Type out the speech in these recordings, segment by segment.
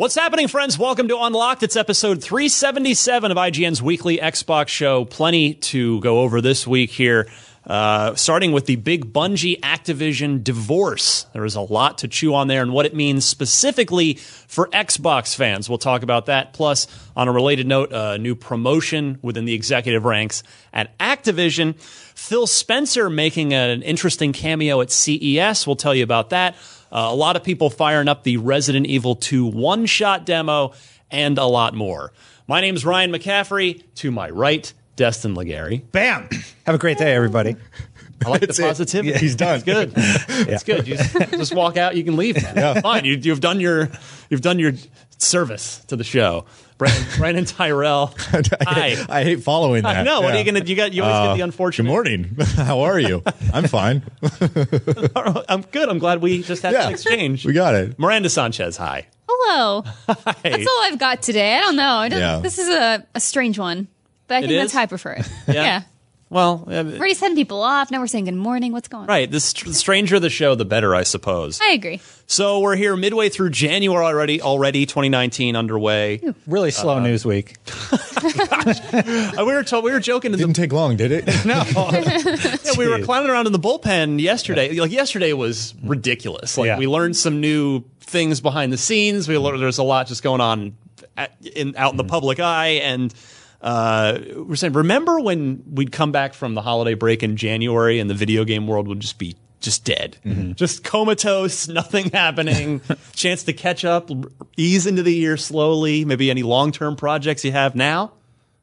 What's happening, friends? Welcome to Unlocked. It's episode 377 of IGN's weekly Xbox show. Plenty to go over this week here. Uh, starting with the big Bungie Activision divorce. There is a lot to chew on there and what it means specifically for Xbox fans. We'll talk about that. Plus, on a related note, a new promotion within the executive ranks at Activision. Phil Spencer making an interesting cameo at CES. We'll tell you about that. Uh, a lot of people firing up the Resident Evil 2 one shot demo and a lot more. My name is Ryan McCaffrey. To my right, Destin Legarie. Bam! Have a great day, everybody. I like the That's it. positivity. Yeah, he's done. It's good. It's good. You just, just walk out. You can leave. Now. Yeah. Fine. You, you've done your you've done your service to the show. Brandon, Brandon Tyrell. Hi. I hate following that. I know. What are you gonna? You got. You always get the Uh, unfortunate. Good morning. How are you? I'm fine. I'm good. I'm glad we just had Yeah. an exchange. We got it. Miranda Sanchez. Hi. Hello. Hi. That's all I've got today. I don't know. I don't, Yeah. This is a, a strange one, but I think is? that's how I prefer it. Yeah? Yeah. Well, uh, We're already sending people off. Now we're saying good morning. What's going on? right. The str- stranger the show, the better, I suppose. I agree. So we're here midway through January already. Already 2019 underway. Really slow news week. Uh, we were told we were joking. In the, Didn't take long, did it? No. yeah, we were clowning around in the bullpen yesterday. Like yesterday was ridiculous. Like Yeah. we learned some new things behind the scenes. We learned there's a lot just going on at, in, out in the public eye, and uh, we're saying, remember when we'd come back from the holiday break in January, and the video game world would just be just dead, just comatose, nothing happening. Chance to catch up, ease into the year slowly. Maybe any long term projects you have now.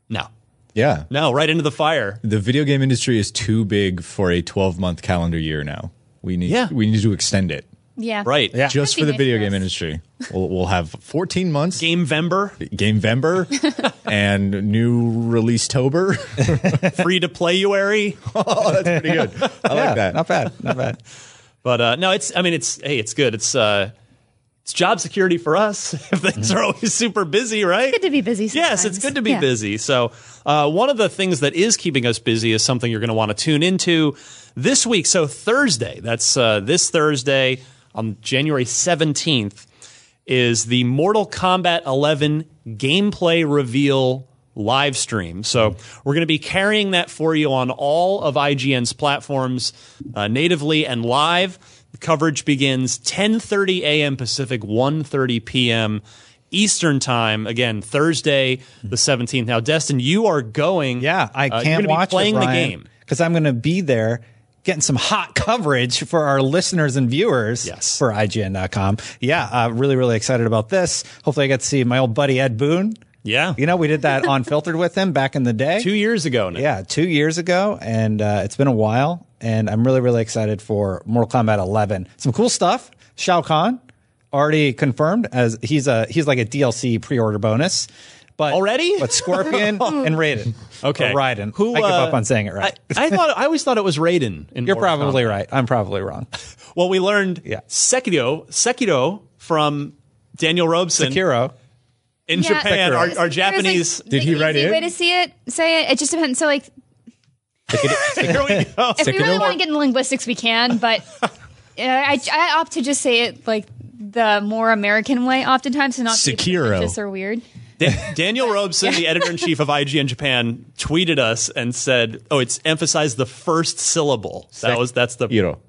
No, yeah. no, right into the fire. The video game industry is too big for a 12 month calendar year now. We need Yeah. we need to extend it Yeah. Right. Yeah. just for the nice video game industry. We'll, we'll have 14 months Game Vember. game Vember and new release Tober. free to play uary. oh, that's pretty good. I Yeah, like that. Not bad. Not bad. But uh, no, it's I mean it's hey, it's good. It's uh it's job security for us if things are always super busy, right? Good to be busy. Yes, it's good to be Yeah. busy. So, uh, one of the things that is keeping us busy is something you're going to want to tune into this week. So, Thursday, that's uh, this Thursday on January 17th, is the Mortal Kombat 11 gameplay reveal live stream. So, we're going to be carrying that for you on all of IGN's platforms, uh, natively and live. The coverage begins 10:30 a.m. Pacific, 1:30 p.m. Eastern time. Again, Thursday the 17th. Now, Destin, you are going. Yeah, I uh, can't watch playing it, the game. because I'm going to be there getting some hot coverage for our listeners and viewers Yes. for IGN.com. Yeah, uh, really, really excited about this. Hopefully, I get to see my old buddy Ed Boon. Yeah, You know, we did that unfiltered with him back in the day. two years ago now. Yeah, two years ago, and uh, it's been a while. And I'm really, really excited for Mortal Kombat 11. Some cool stuff. Shao Kahn already confirmed as he's a he's like a DLC pre-order bonus. But Already? but Scorpion and Raiden. Okay. or Raiden. Who, I give uh, up on saying it right. I, I thought I always thought it was Raiden. In You're Mortal probably Kombat. right. I'm probably wrong. Well, we learned Yeah. Sekiro, Sekiro from Daniel Robson Sekiro. in Yeah. Japan. Sekiro. Our, our There's, like, Japanese. the Did he write it? way to see it, say it. It just depends. So like, Here we go. If we really want to get into linguistics, we can, but uh, I, I opt to just say it like the more American way, oftentimes, to not be Sekiro. pretentious or weird. Da- Daniel Robson, the editor in chief of IGN Japan, tweeted us and said, "Oh, it's emphasized the first syllable. That was that's the Hiro.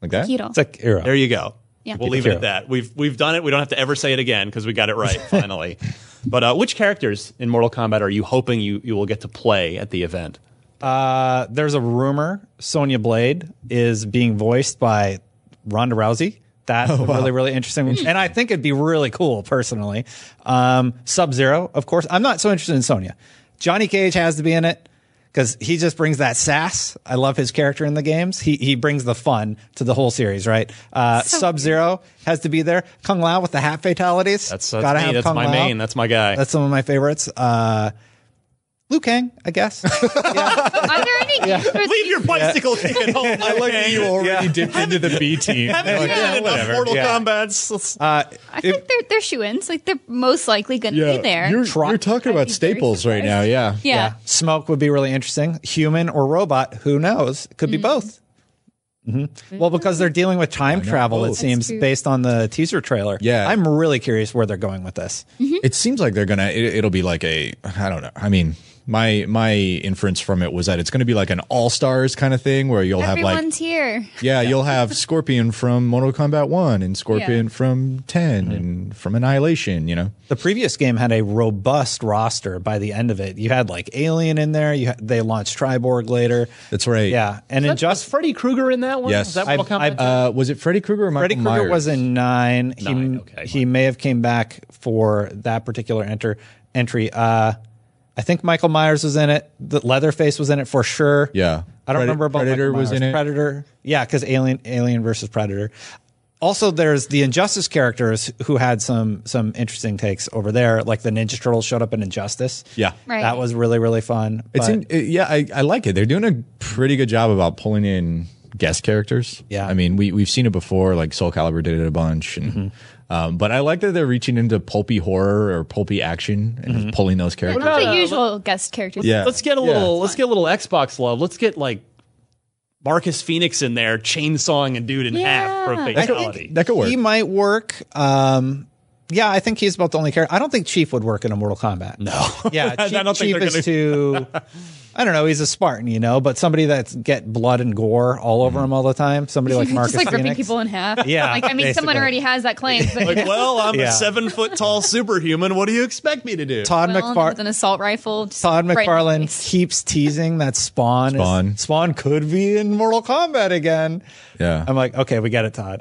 Like that? Hiro. It's like era. There you go. Yeah. We'll leave it at that. We've we've done it. We don't have to ever say it again because we got it right finally. but uh, which characters in Mortal Kombat are you hoping you you will get to play at the event? Uh, there's a rumor Sonya Blade is being voiced by Ronda Rousey. That's Oh, a really, really interesting. and I think it'd be really cool personally. Um, Sub Zero, of course. I'm not so interested in Sonya. Johnny Cage has to be in it because he just brings that sass. I love his character in the games. He he brings the fun to the whole series, right? Uh, Sub Zero has to be there. Kung Lao with the hat fatalities. That's, that's Gotta me. have That's Kung my Lao. main. That's my guy. That's some of my favorites. Uh, Liu Kang, I guess. Are there any characters Leave your bicycle kick at home. I like that you already dipped into the B team. Haven't Like, yeah, enough whatever. Mortal Yeah. Kombat's. Let's- I think they're they're shoe-ins. Like they're most likely going to be there. You're, Try- you're talking about staples right now, yeah. yeah. Smoke would be really interesting. Human or robot, who knows? Could Mm. be both. hmm Well, because they're dealing with time travel, it seems, true. based on the teaser trailer. Yeah. I'm really curious where they're going with this. It seems like they're gonna. It, it'll be like a. I don't know. I mean, my my inference from it was that it's going to be like an all stars kind of thing where you'll have like Everyone's here. yeah, you'll have Scorpion from Mortal Kombat One and Scorpion Yeah. from 10 Mm-hmm. and from Annihilation. You know, The previous game had a robust roster by the end of it. You had like Alien in there. You had, they launched Triborg later. that's right. Yeah, and in Was just Freddy Krueger in that one? Yes. Is that I've- Mortal Kombat? I've- Uh, was it Freddy Krueger or Michael Freddy Krueger was in nine. He Nine, okay. he may have came back for that particular enter entry. Uh, I think Michael Myers was in it. The Leatherface was in it for sure. Yeah. I don't Pred- remember about Predator was in it. Predator, yeah, because Alien Alien versus Predator. Also, there's the Injustice characters who had some some interesting takes over there. Like the Ninja Turtles showed up in Injustice. Yeah. Right. that was really really fun. It's But- in, it- yeah, I, I like it. They're doing a pretty good job about pulling in guest characters. Yeah. I mean, we we've seen it before. Like Soul Calibur did it a bunch, and Mm-hmm. Um, but I like that they're reaching into pulpy horror or pulpy action and Mm-hmm. pulling those characters. Not uh, the usual guest characters. Yeah. let's get a Yeah. little. Let's get a little Xbox love. Let's get like Marcus Phoenix in there, chainsawing a dude in half for a Yeah. I fatality. that could work. He might work. Um, yeah, I think he's about the only character. I don't think Chief would work in a Mortal Kombat. No. Yeah, I Chief, don't think Chief they're is too. I don't know. He's a Spartan, you know, but somebody that's get blood and gore all over mm-hmm. him all the time. Somebody like Marcus Just like ripping people in half. Yeah, Like I mean, someone basically. already has that claim. But like, well, I'm Yeah. a seven foot tall superhuman. What do you expect me to do? Todd well, with an assault rifle. just Todd right in the McFarlane face. keeps teasing that Spawn. is- Spawn. Spawn could be in Mortal Kombat again. Yeah. I'm like, okay, we get it, Todd.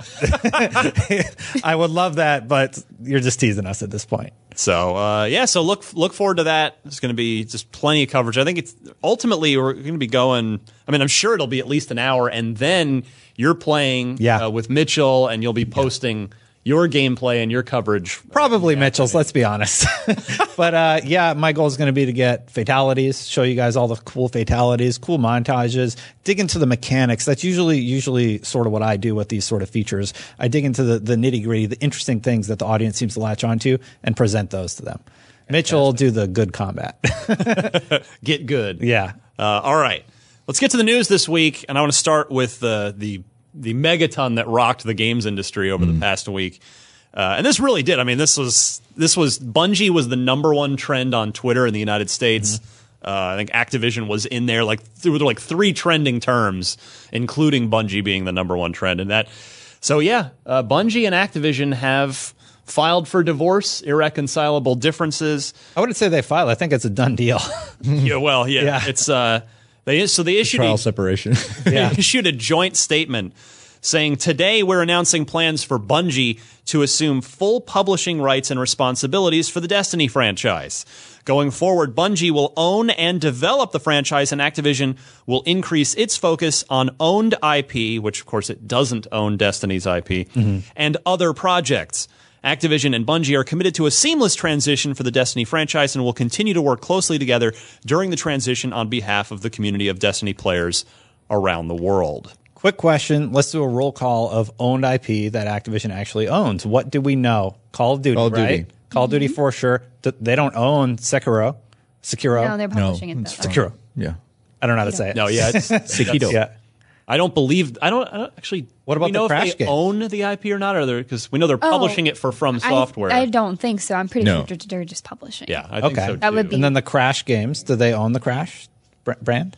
I would love that, but you're just teasing us at this point. So uh, yeah, so look look forward to that. There's going to be just plenty of coverage. I think it's ultimately we're going to be going. I mean, I'm sure it'll be at least an hour, and then you're playing Yeah. uh, with Mitchell, and you'll be posting your gameplay and your coverage. Probably Mitchell's, let's be honest. but uh, yeah, my goal is going to be to get fatalities, show you guys all the cool fatalities, cool montages, dig into the mechanics. That's usually usually sort of what I do with these sort of features. I dig into the, the nitty gritty, the interesting things that the audience seems to latch onto, and present those to them. Mitchell will do the good combat. Get good. yeah. Uh, all right, let's get to the news this week, and I want to start with the the the megaton that rocked the games industry over the past week. Uh, and this really did. I mean, this was this was Bungie was the number one trend on Twitter in the United States. Uh, I think Activision was in there like there were like three trending terms, including Bungie being the number one trend, and that. So yeah, uh, Bungie and Activision have filed for divorce, irreconcilable differences. I wouldn't say they filed. I think it's a done deal. yeah, well, yeah, Yeah. it's uh, they so they issued Trial a, separation. Yeah. issued a joint statement saying today we're announcing plans for Bungie to assume full publishing rights and responsibilities for the Destiny franchise. Going forward, Bungie will own and develop the franchise, and Activision will increase its focus on owned IP, which of course it doesn't own Destiny's IP, mm-hmm. and other projects. Activision and Bungie are committed to a seamless transition for the Destiny franchise and will continue to work closely together during the transition on behalf of the community of Destiny players around the world. Quick question. Let's do a roll call of owned IP that Activision actually owns. What do we know? Call of Duty, Call of Duty. right? Call of Duty mm-hmm. for sure. Th- They don't own Sekiro. Sekiro. No, they're publishing it. it's Though. Sekiro. yeah. I don't know how to say it. No, yeah, it's Sekido. Yeah. I don't believe. I don't, I don't actually. What about we know the if they games? own the IP or not? Or they're because we know they're Oh, publishing it for From Software. I, I don't think so. I'm pretty No. sure they're just publishing. yeah, I think Okay. so. That would be- And then the Crash games, do they own the Crash brand?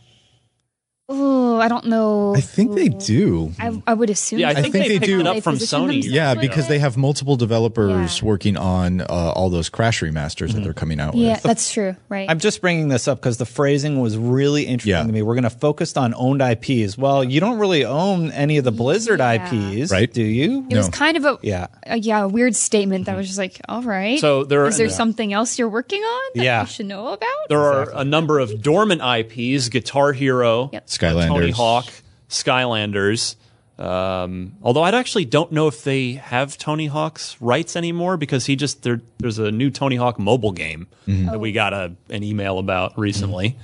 Oh, I don't know. I think they do. I, I would assume. Yeah, I so. think, think they, they picked do. it up from Sony. Yeah, because they have multiple developers Yeah. working on uh, all those Crash remasters that they're coming out with. Yeah, that's true. Right. I'm just bringing this up because the phrasing was really interesting Yeah. to me. We're going to focus on owned IPs. Well, you don't really own any of the Blizzard Yeah. IPs, Right. Do you? it was kind of a Yeah. a, yeah a weird statement that was just like, all right. So there- is there yeah. something else you're working on that Yeah. I should know about? There are a number of dormant IPs: Guitar Hero, Yep. Skylanders. Tony Hawk, Skylanders. Um, although I actually don't know if they have Tony Hawk's rights anymore because he just there, there's a new Tony Hawk mobile game that we got a, an email about recently.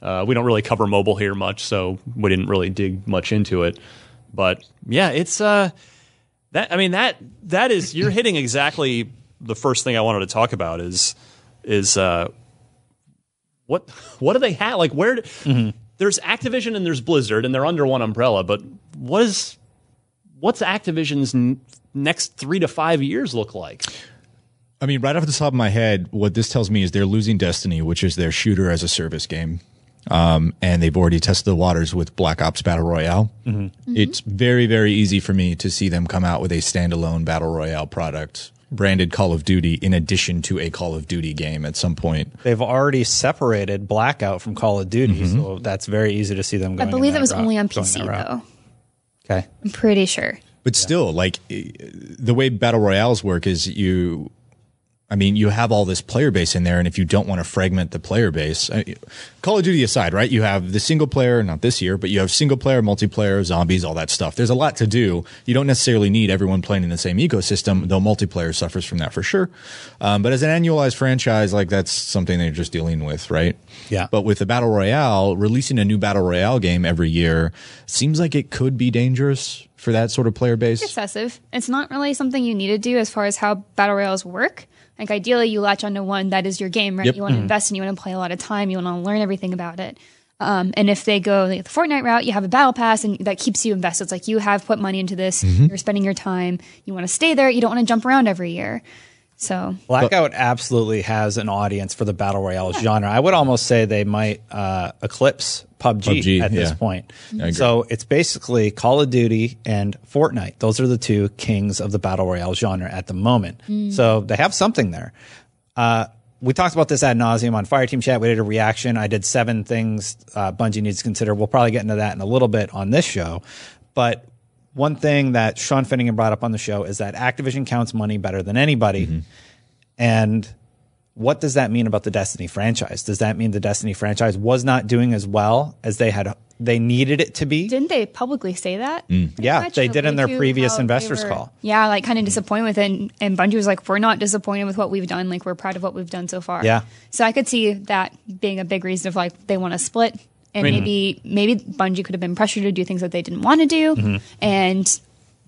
Uh, we don't really cover mobile here much, so we didn't really dig much into it. But yeah, it's uh, that I mean that that is you're hitting exactly the first thing I wanted to talk about is is uh, what what do they have like where do- there's Activision and there's Blizzard and they're under one umbrella but what is what's Activision's n- next 3 to 5 years look like I mean, right off the top of my head, what this tells me is they're losing Destiny, which is their shooter as a service game. Um, and they've already tested the waters with Black Ops Battle Royale. It's very, very easy for me to see them come out with a standalone Battle Royale product branded Call of Duty in addition to a Call of Duty game at some point. They've already separated Blackout from Call of Duty, so that's very easy to see them I going. in believe that it was route- only on PC though. Okay. I'm pretty sure. But still, like eh, the way battle royales work is you, I mean, you have all this player base in there, and if you don't want to fragment the player base, I- Call of Duty aside, right? You have the single player, not this year, but you have single player, multiplayer, zombies, all that stuff. There's a lot to do. You don't necessarily need everyone playing in the same ecosystem, though multiplayer suffers from that for sure. Um, but as an annualized franchise, like that's something they're just dealing with, right? Yeah. But with the battle royale, releasing a new battle royale game every year seems like it could be dangerous for that sort of player base. excessive. It's not really something you need to do as far as how battle royales work. Like ideally, you latch onto one that is your game, right? Yep. You want to invest and you want to play a lot of time, you want to learn everything about it. Um, and if they go like the Fortnite route, you have a battle pass, and that keeps you invested. It's like you have put money into this, you're spending your time, you want to stay there, you don't want to jump around every year. So Blackout absolutely has an audience for the battle royale genre. I would almost say they might uh, eclipse PUBG, PUBG, at this yeah. point. agree. So it's basically Call of Duty and Fortnite. Those are the two kings of the battle royale genre at the moment. So they have something there. Uh, we talked about this ad nauseum on Fireteam Chat. We did a reaction. I did seven things uh, Bungie needs to consider. We'll probably get into that in a little bit on this show. But one thing that Sean Finnegan brought up on the show is that Activision counts money better than anybody. Mm-hmm. And what does that mean about the Destiny franchise? Does that mean the Destiny franchise was not doing as well as they had they needed it to be? didn't they publicly say that? Mm. Yeah, Much they did in their previous investors were- call. Yeah, like kind of mm. disappointed with it. And, and Bungie was like, we're not disappointed with what we've done. Like, we're proud of what we've done so far. Yeah. So I could see that being a big reason of like, they want to split. And maybe, maybe Bungie could have been pressured to do things that they didn't want to do. Mm-hmm. And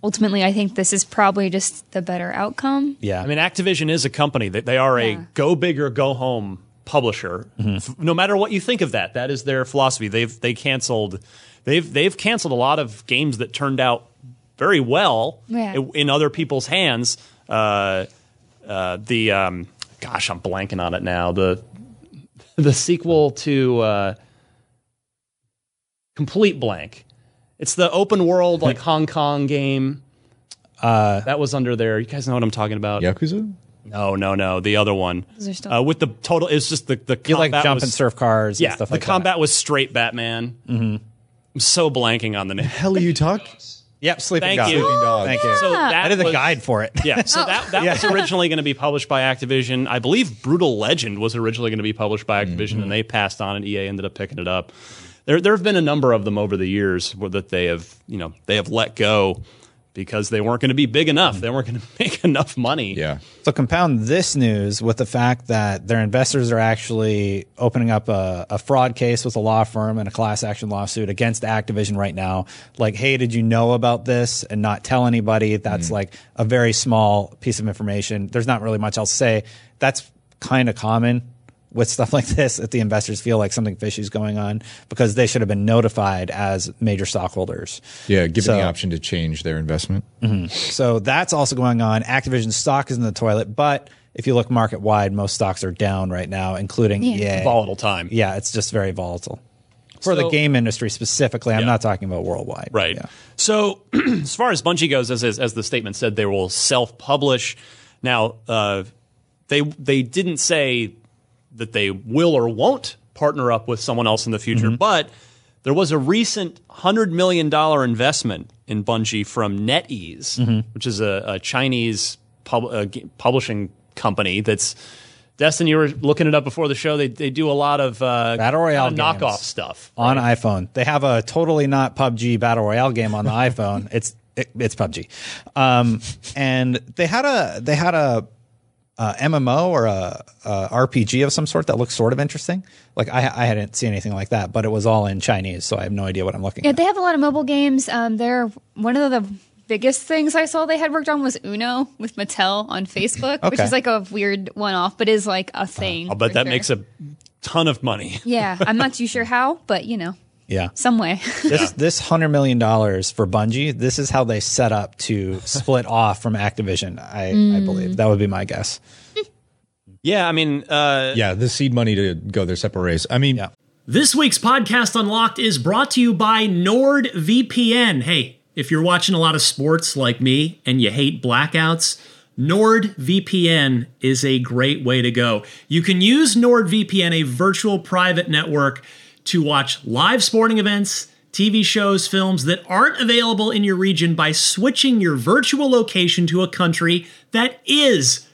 ultimately, I think this is probably just the better outcome. Yeah. I mean, Activision is a company that they are a go big or go home publisher. F- No matter what you think of that, that is their philosophy. They've they canceled, they've they've canceled a lot of games that turned out very well Yeah. in, in other people's hands. Uh, uh, the um, gosh, I'm blanking on it now. The the sequel to uh, Complete Blank. It's the open world like Hong Kong game. Uh, that was under there. You guys know what I'm talking about? Yakuza? No, no, no. The other one Those are still- uh, with the total. It's just the the you like combat jump was, and surf cars Yeah, and stuff the like combat was straight Batman. Mm-hmm. I'm so blanking on the name. Hell are you talking? that. Yep, sleeping Thank dog. you. Sleeping Dogs. Thank you. So that I did the was- guide for it. Yeah, so that that was originally going to be published by Activision. I believe Brutal Legend was originally going to be published by Activision, and they passed on, and EA ended up picking it up. There there have been a number of them over the years where that they have you know they have let go because they weren't going to be big enough. They weren't going to make enough money. Yeah. So compound this news with the fact that their investors are actually opening up a, a fraud case with a law firm and a class action lawsuit against Activision right now. Like, hey, did you know about this and not tell anybody? That's mm. like a very small piece of information. There's not really much else to say. That's kind of common with stuff like this if the investors feel like something fishy is going on because they should have been notified as major stockholders. Yeah, given So- the option to change their investment. So that's also going on. Activision stock is in the toilet, but if you look market wide, most stocks are down right now, including EA. Volatile time. Yeah, it's just very volatile. For the game industry specifically, I'm Yeah. not talking about worldwide. Right. Yeah. So, as far as Bungie goes, as, as as the statement said, they will self-publish. Now, uh, they they didn't say that they will or won't partner up with someone else in the future, but there was a recent hundred million dollar investment in Bungie from NetEase, which is a, a Chinese pub, uh, g- publishing company that's. Destin, you were looking it up before the show. They they do a lot of uh, Battle Royale kind of knockoff stuff. on iPhone. They have a totally not PUBG battle royale game on the iPhone. It's it, it's PUBG, um, and they had a they had a, a MMO or a, a RPG of some sort that looks sort of interesting. Like I I hadn't seen anything like that, but it was all in Chinese, so I have no idea what I'm looking Yeah, at. they have a lot of mobile games. Um, they're one of the biggest things I saw they had worked on was Uno with Mattel on Facebook, which is like a weird one off, but is like a thing. I'll bet that sure. makes a ton of money. Yeah, I'm not too sure how, but you know, Yeah. some way. This this hundred million dollars for Bungie. This is how they set up to split off from Activision. I, I believe that would be my guess. Yeah, I mean, uh, Yeah, the seed money to go their separate ways. I mean, Yeah. This week's podcast Unlocked is brought to you by NordVPN. Hey, if you're watching a lot of sports like me and you hate blackouts, NordVPN is a great way to go. You can use NordVPN, a virtual private network, to watch live sporting events, TV shows, films that aren't available in your region by switching your virtual location to a country that is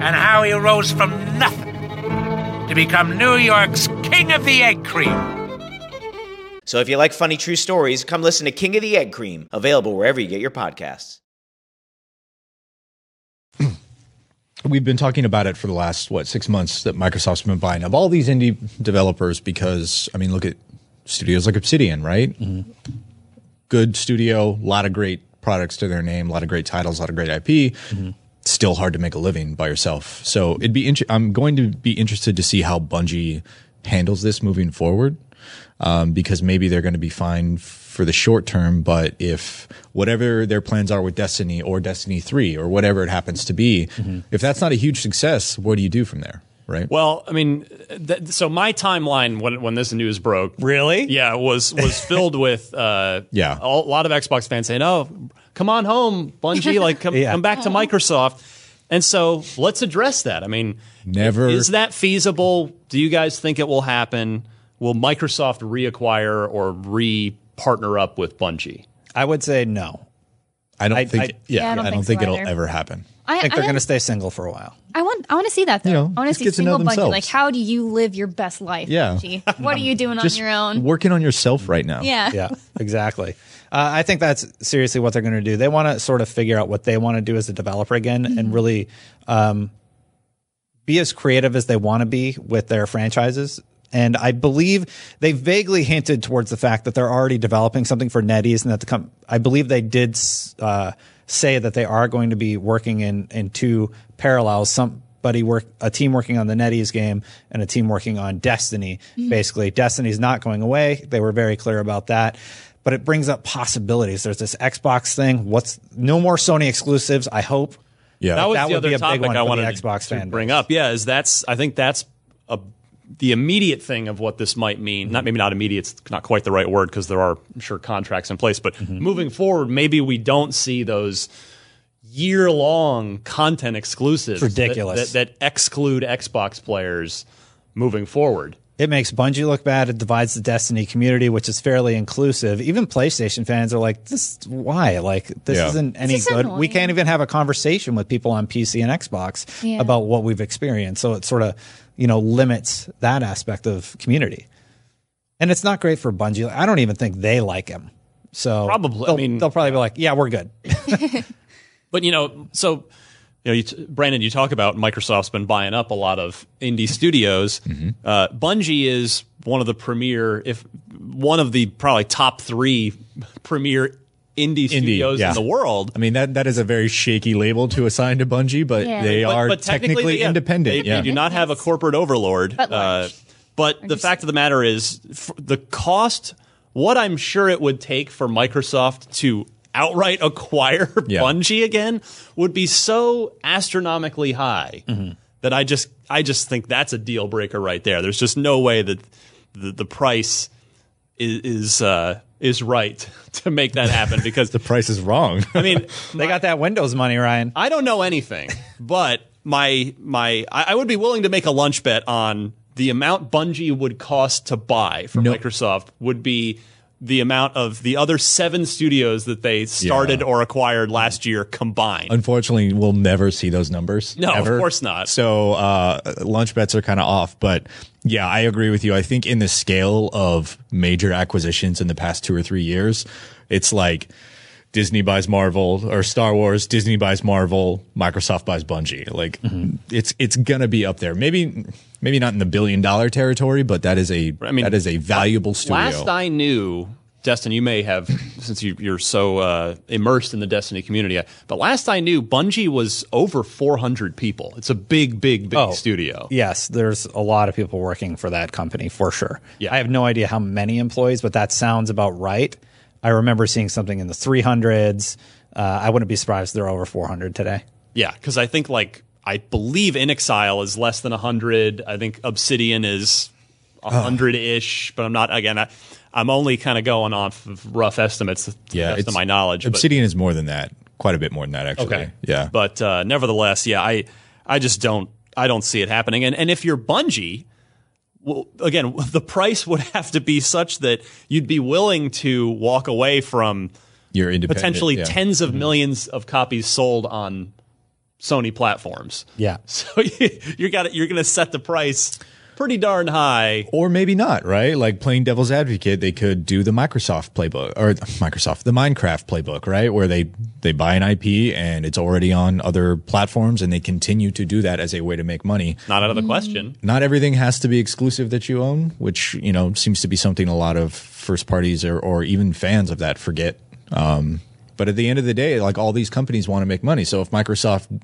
and how he rose from nothing to become New York's King of the Egg Cream. So if you like funny true stories, come listen to King of the Egg Cream, available wherever you get your podcasts. we've been talking about it for the last what six months that Microsoft's been buying up all these indie developers because I mean look at studios like Obsidian, right? Mm-hmm. Good studio, a lot of great products to their name, a lot of great titles, a lot of great IP. Mm-hmm. Still hard to make a living by yourself. So it'd be. Inter- I'm going to be interested to see how Bungie handles this moving forward, um, because maybe they're going to be fine for the short term. But if whatever their plans are with Destiny or Destiny Three or whatever it happens to be, if that's not a huge success, what do you do from there? Right. Well, I mean, th- so my timeline when when this news broke, Really? yeah, was was filled with uh, Yeah. a lot of Xbox fans saying, "Oh, come on home, Bungie, like come Yeah. come back to Microsoft." And so let's address that. I mean, Never- is that feasible? Do you guys think it will happen? Will Microsoft reacquire or re partner up with Bungie? I would say no. I don't I- think. I- yeah, Yeah, I don't I don't think think so it'll either. ever happen. I, I think they're going to stay single for a while. I want I want to see that though. You know, I want to see get to know single Bungie. Like, how do you live your best life? Yeah. Bungie? What are you doing Just on your own? working on yourself right now. Yeah. yeah, exactly. Uh, I think that's seriously what they're going to do. They want to sort of figure out what they want to do as a developer again and really um, be as creative as they want to be with their franchises. And I believe they vaguely hinted towards the fact that they're already developing something for NetEase, and that the com- I believe they did uh, say that they are going to be working in in two parallels. Somebody work a team working on the NetEase game and a team working on Destiny. Basically, Destiny's not going away. They were very clear about that. But it brings up possibilities. There's this Xbox thing. What's no more Sony exclusives? I hope. Yeah. that was that the would other be a big one I for the Xbox to fan bring up. Yeah, is that's I think that's a, the immediate thing of what this might mean. Not maybe not immediate. It's not quite the right word because there are I'm sure contracts in place. But Mm-hmm. moving forward, maybe we don't see those year long content exclusives. It's that- ridiculous. that, that exclude Xbox players moving forward. It makes Bungie look bad. It divides the Destiny community, which is fairly inclusive. Even PlayStation fans are like, "This why? Like, this Yeah. isn't any is good. We can't even have a conversation with people on PC and Xbox Yeah. about what we've experienced." So it sort of, you know, limits that aspect of community. And it's not great for Bungie. I don't even think they like him. So Probably. I mean- they'll probably be like, "Yeah, we're good." But you know, so you know, you t- Brandon, you talk about Microsoft's been buying up a lot of indie studios. Uh, Bungie is one of the premier, if one of the probably top three premier indie, studios yeah. in the world. I mean that that is a very shaky label to assign to Bungie, but Yeah. they But- are but technically, yeah, independent. They, yeah. they do not have a corporate overlord. But uh, but the fact of the matter is, f- the cost, what I'm sure it would take for Microsoft to outright acquire Yeah. Bungie again would be so astronomically high Mm-hmm. that I just, I just think that's a deal breaker right there. There's just no way that the, the price is is, uh, is right to make that happen because the price is wrong. I mean, they got that Windows money, Ryan. I don't know anything, but my my I, I would be willing to make a lunch bet on the amount Bungie would cost to buy from Nope. Microsoft would be the amount of the other seven studios that they started Yeah. or acquired last year combined. Unfortunately, we'll never see those numbers. No, of course not. So uh, lunch bets are kind of off, but yeah, I agree with you. I think in the scale of major acquisitions in the past two or three years, it's like Disney buys Marvel or Star Wars, Disney buys Marvel, Microsoft buys Bungie. Like Mm-hmm. it's it's gonna be up there. Maybe maybe not in the billion dollar territory, but that is a I mean, that is a valuable studio. Last I knew, Destin, you may have since you, you're so uh, immersed in the Destiny community. But last I knew, Bungie was over 400 people. It's a big, big, big Oh. studio. Yes, there's a lot of people working for that company for sure. Yeah. I have no idea how many employees, but that sounds about right. I remember seeing something in the 300s. Uh, I wouldn't be surprised if they're over 400 today. Yeah, because I think like I believe inXile is less than hundred. I think Obsidian is hundred ish, but I'm not. Again, I, I'm only kind of going off of rough estimates. to the yeah, best of my knowledge. but- Obsidian is more than that. Quite a bit more than that, actually. Okay. Yeah. But uh, nevertheless, yeah, I I just don't I don't see it happening. And and if you're Bungie, well, again, the price would have to be such that you'd be willing to walk away from You're potentially yeah. tens of millions of copies sold on Sony platforms. Yeah. So you're got you're going to set the price pretty darn high. Or maybe not, right? Like playing devil's advocate, they could do the Microsoft playbook or Microsoft, the Minecraft playbook, right? Where they, they buy an IP and it's already on other platforms and they continue to do that as a way to make money. Not out of the question. Not everything has to be exclusive that you own, which, you know, seems to be something a lot of first parties or, or even fans of that forget. Um, but at the end of the day, like all these companies want to make money. So if Microsoft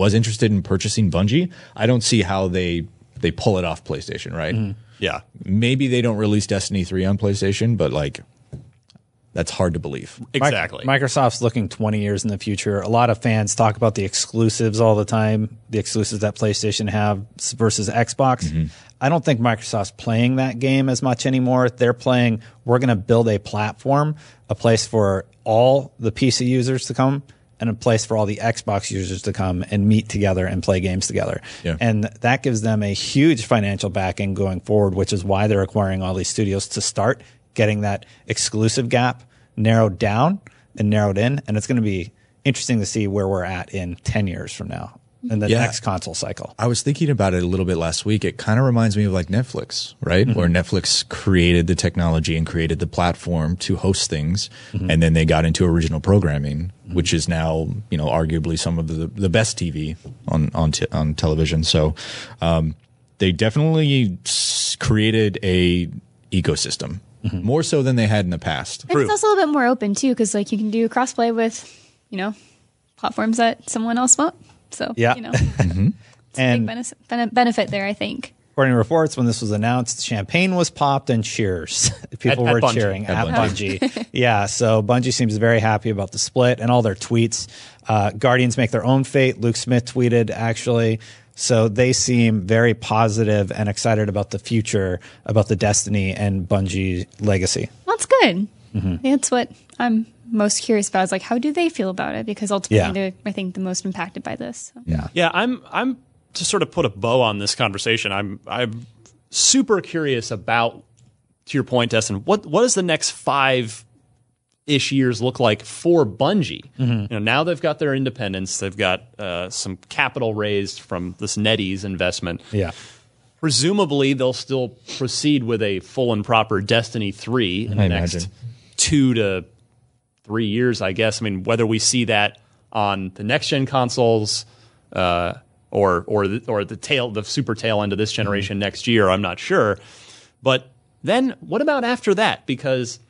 was interested in purchasing Bungie, I don't see how they they pull it off PlayStation, right? Mm. Yeah. Maybe they don't release Destiny 3 on PlayStation, but like that's hard to believe. Exactly. Microsoft's looking 20 years in the future. A lot of fans talk about the exclusives all the time, the exclusives that PlayStation have versus Xbox. Mm-hmm. I don't think Microsoft's playing that game as much anymore. They're playing, we're going to build a platform, a place for all the PC users to come and a place for all the Xbox users to come and meet together and play games together. Yeah. And that gives them a huge financial backing going forward, which is why they're acquiring all these studios to start getting that exclusive gap narrowed down and narrowed in, and it's going to be interesting to see where we're at in ten years from now in the Yeah. next console cycle. I was thinking about it a little bit last week. It kind of reminds me of like Netflix, right? Mm-hmm. Where Netflix created the technology and created the platform to host things, mm-hmm. and then they got into original programming, mm-hmm. which is now you know arguably some of the the best TV on on t- on television. So um, they definitely s- created a ecosystem more so than they had in the past. And it's also a little bit more open too, because like you can do crossplay with, you know, platforms that someone else won't. So Yeah. you know, and big benefit, bene- benefit there, I think. According to reports, when this was announced, champagne was popped and cheers. People At- at were Bungie. cheering At at Bungie. Bungie. yeah, so Bungie seems very happy about the split and all their tweets. Uh, Guardians make their own fate. Luke Smith tweeted actually. So they seem very positive and excited about the future, about the Destiny and Bungie legacy. That's good. Mm-hmm. That's what I'm most curious about. Is like, how do they feel about it? Because ultimately, Yeah. they're I think the most impacted by this. So. Yeah. Yeah, I'm I'm to sort of put a bow on this conversation. I'm I'm super curious about to your point, Destin. What what does the next five ish years look like for Bungie? You know, now they've got their independence. They've got uh, some capital raised from this NetEase investment. Yeah. Presumably, they'll still proceed with a full and proper Destiny three in I the next two to three years, I guess. I mean, whether we see that on the next gen consoles uh, or or the, or the tail, the super tail end of this generation next year, I'm not sure. But then, what about after that? Because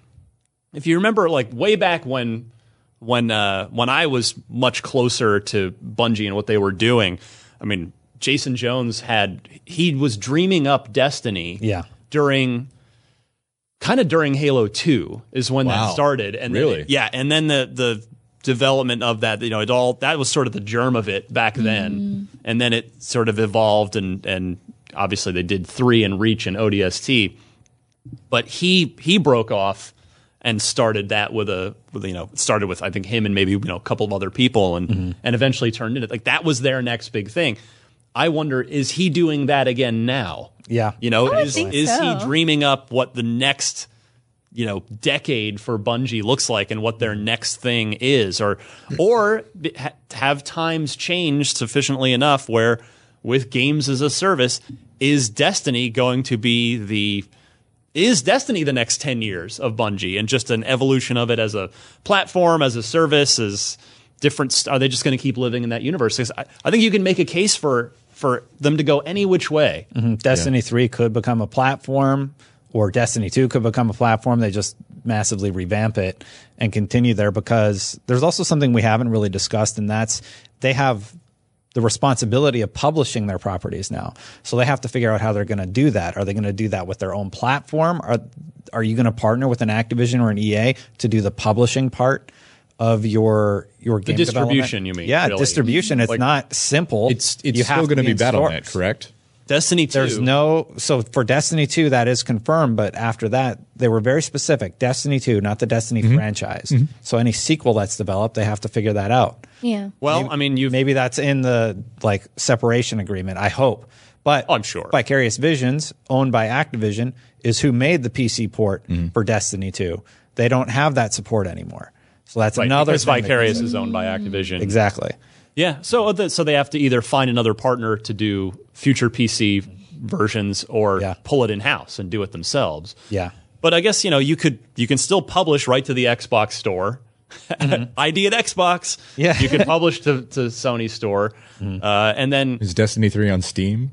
if you remember, like way back when when uh, when I was much closer to Bungie and what they were doing, I mean, Jason Jones had he was dreaming up Destiny Yeah. during kind of during Halo 2 is when Wow. that started and then Really? it- yeah and then the the development of that you know it all that was sort of the germ of it back mm-hmm. then and then it sort of evolved and and obviously they did 3 and Reach and ODST but he he broke off and started that with a with, you know started with I think him and maybe you know a couple of other people and mm-hmm. and eventually turned into like that was their next big thing. I wonder is he doing that again now? Yeah. You know, is think is so. he dreaming up what the next you know decade for Bungie looks like and what their next thing is or or ha- have times changed sufficiently enough where with games as a service is Destiny going to be the is Destiny the next 10 years of Bungie and just an evolution of it as a platform, as a service, as different? Are they just going to keep living in that universe? 'Cause I, I think you can make a case for for them to go any which way. Mm-hmm. Destiny 3 could become a platform, or Destiny 2 could become a platform. They just massively revamp it and continue there because there's also something we haven't really discussed, and that's they have the responsibility of publishing their properties now. So they have to figure out how they're going to do that. Are they going to do that with their own platform? Are are you going to partner with an Activision or an EA to do the publishing part of your your game distribution, you mean, Yeah, really. distribution. It's Like- not simple. It's it's You still going to be in Battle.net, correct? Destiny 2. There's no so for Destiny 2 that is confirmed, but after that they were very specific. Destiny 2, not the Destiny mm-hmm. franchise. Mm-hmm. So any sequel that's developed, they have to figure that out. Yeah. well, I mean, you Maybe that's in the like separation agreement. I hope. But Oh, I'm sure. Vicarious Visions, owned by Activision, is who made the PC port mm-hmm. for Destiny 2. They don't have that support anymore. So that's right, another because thing Vicarious is owned by Activision. Exactly. Yeah, so the, so they have to either find another partner to do future PC versions or Yeah. pull it in house and do it themselves. Yeah. But I guess you know you could you can still publish right to the Xbox store. ID at Xbox. Mm-hmm. Yeah. Mm-hmm. you could publish to, to Sony store, uh, and then Is Destiny 3 on Steam?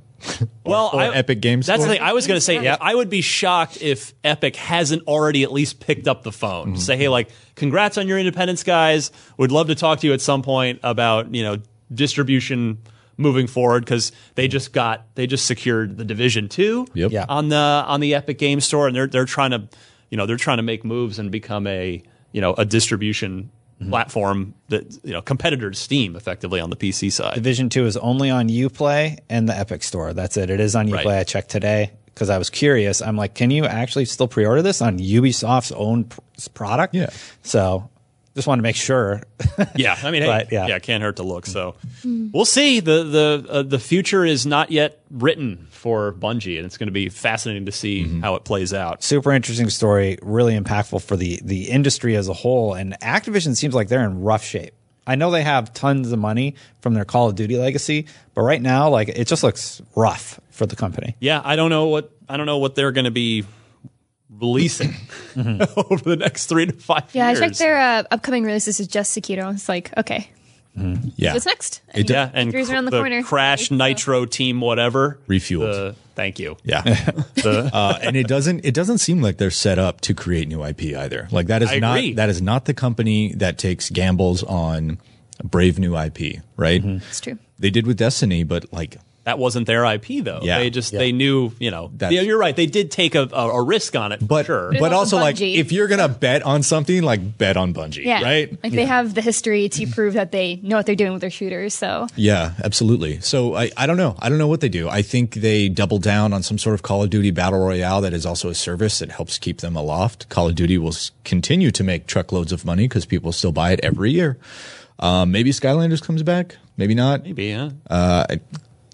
Well, or I, Epic Games That's the thing. I was going to say. I would be shocked if Epic hasn't already at least picked up the phone. to mm-hmm. Say, hey, like, congrats on your independence, guys. Would love to talk to you at some point about you know distribution moving forward because they just got they just secured the Division Two Yep. Yeah. on the on the Epic Game Store, and they're they're trying to you know they're trying to make moves and become a you know a distribution Mm-hmm. platform that you know competitor to Steam effectively on the PC side. Division 2 is only on Uplay and the Epic Store. That's it. It is on Uplay. Right. I checked today because I was curious. I'm like, can you actually still pre-order this on Ubisoft's own pr- product? Yeah. So Just want to make sure. yeah, I mean, hey, But, yeah. yeah, can't hurt to look. So we'll see. the the uh, The future is not yet written for Bungie, and it's going to be fascinating to see Mm-hmm. how it plays out. Super interesting story, really impactful for the the industry as a whole. And Activision seems like they're in rough shape. I know they have tons of money from their Call of Duty legacy, but right now, like it just looks rough for the company. Yeah, I don't know what I don't know what they're going to be releasing over the next three to five Yeah, years. I checked their uh, upcoming releases is just Sekiro. It's like, okay, yeah, what's next? It, yeah, and Victory's around the the corner. Crash Nitro Team, whatever Refueled. The- thank you. Yeah. The- uh, and it doesn't it doesn't seem like they're set up to create new IP either. Like that is I not agree. that is not the company that takes gambles on brave new IP, right? It's true. They did with Destiny, but like that wasn't their IP though. Yeah. they just Yeah. they knew you know. That's- yeah, you're right. They did take a, a, a risk on it, but sure. but also like if you're gonna bet on something, like bet on Bungie, Yeah, right? Like they have the history to prove that they know what they're doing with their shooters. So Yeah, absolutely. So I, I don't know. I don't know what they do. I think they double down on some sort of Call of Duty battle royale that is also a service that helps keep them aloft. Call of Duty will continue to make truckloads of money because people still buy it every year. Um, maybe Skylanders comes back. Maybe not. Maybe yeah. Uh, I-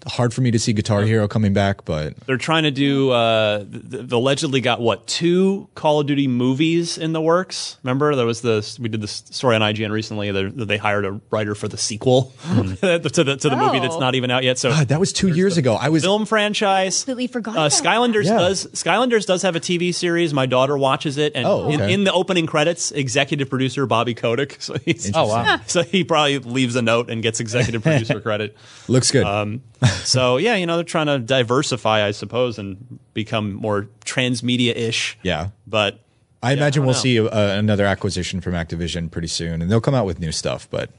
hard for me to see Guitar Hero coming back, but They're trying to do. Uh, th- th- allegedly got what two Call of Duty movies in the works. Remember there was the we did this story on IGN recently that that they hired a writer for the sequel to the to the movie that's Oh. not even out yet. So God, that was two years ago. I was film franchise. completely forgot. Uh, about Skylanders Yeah. does Skylanders does have a TV series. My daughter watches it, and Oh, in, in the opening credits, executive producer Bobby Kotick. So he's, Oh, wow. So he probably leaves a note and gets executive producer credit. looks good. Um, so yeah, you know they're trying to diversify, I suppose, and become more transmedia ish. yeah. But I imagine don't we'll know. see uh, another acquisition from Activision pretty soon, and they'll come out with new stuff. But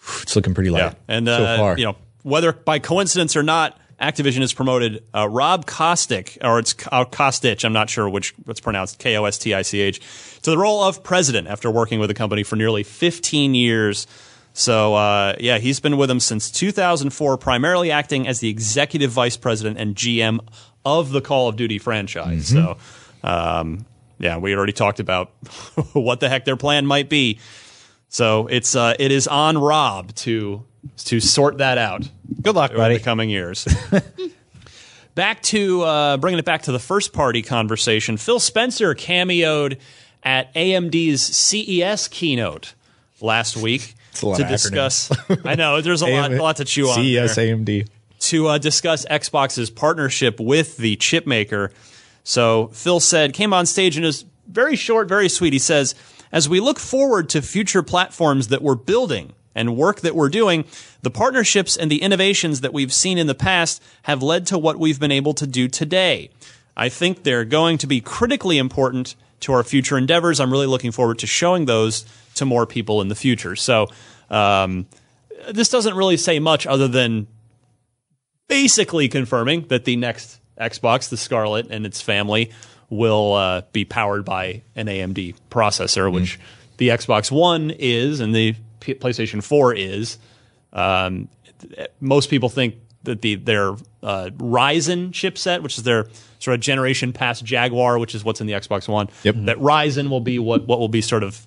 whew, it's looking pretty light yeah, and uh, so far. you know whether by coincidence or not. Activision has promoted uh, Rob Kostic, or it's uh, Kostich, I'm not sure which what's pronounced K O S T I C H, to the role of president after working with the company for nearly 15 years. So uh, yeah, he's been with them since 2004, primarily acting as the executive vice president and GM of the Call of Duty franchise. So um, yeah, we already talked about what the heck their plan might be. So it's uh, it is on Rob to to sort that out. Good luck, buddy. the coming years. back to uh, bringing it back to the first party conversation. Phil Spencer cameoed at AMD's CES keynote last week to discuss. I know there's a lot, a lot to chew on. CES there AMD. to uh, discuss Xbox's partnership with the chip maker. So Phil said, came on stage and is very short, very sweet. He says, as we look forward to future platforms that we're building and work that we're doing, the partnerships and the innovations that we've seen in the past have led to what we've been able to do today. I think they're going to be critically important to our future endeavors. I'm really looking forward to showing those to more people in the future. So, um, this doesn't really say much other than basically confirming that the next Xbox, the Scarlett and its family, will uh, be powered by an AMD processor, which the Xbox One is and the P- PlayStation 4 is. Um, most people think that the their uh, Ryzen chipset, which is their sort of generation past Jaguar, which is what's in the Xbox One, that Ryzen will be what what will be sort of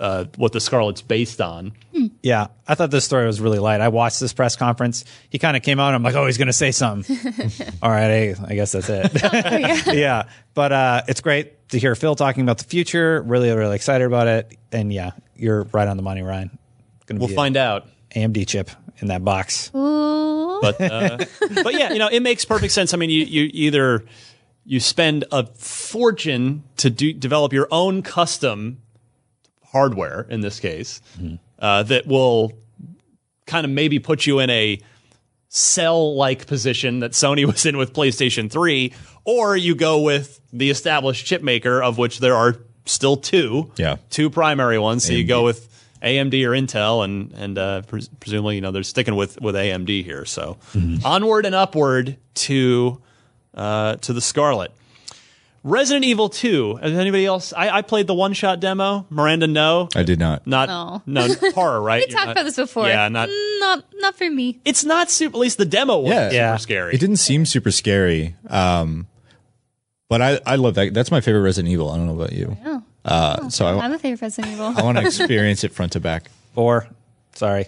uh, what the Scarlett's based on. Yeah, I thought this story was really light. I watched this press conference. He kind of came out. I'm like, oh, he's going to say something. All right, I, I guess that's it. yeah. but uh, it's great to hear Phil talking about the future. Really, really excited about it. And yeah, you're right on the money, Ryan. Gonna We'll be a find out. AMD chip in that box. Ooh. but uh, but yeah, you know, it makes perfect sense. I mean, you you either you spend a fortune to do, develop your own custom hardware in this case uh, that will kind of maybe put you in a cell like position that Sony was in with PlayStation 3 or you go with the established chip maker of which there are still two Yeah. two primary ones. So you go with AMD or Intel and and uh, pres- presumably you know they're sticking with with AMD here. So onward and upward to uh, to the Scarlett Resident Evil 2 has anybody else I, I played the one shot demo Miranda no I did not. not No. no horror right We You're talked not- about this before. yeah not not not for me. it's not super at least the demo was Yeah. super Yeah. scary It didn't seem super scary. Um, but I, I love that. That's my favorite Resident Evil. I don't know about you. Yeah. Uh, so I, I'm a favorite Resident Evil. I want to experience it front to back. Four. Sorry.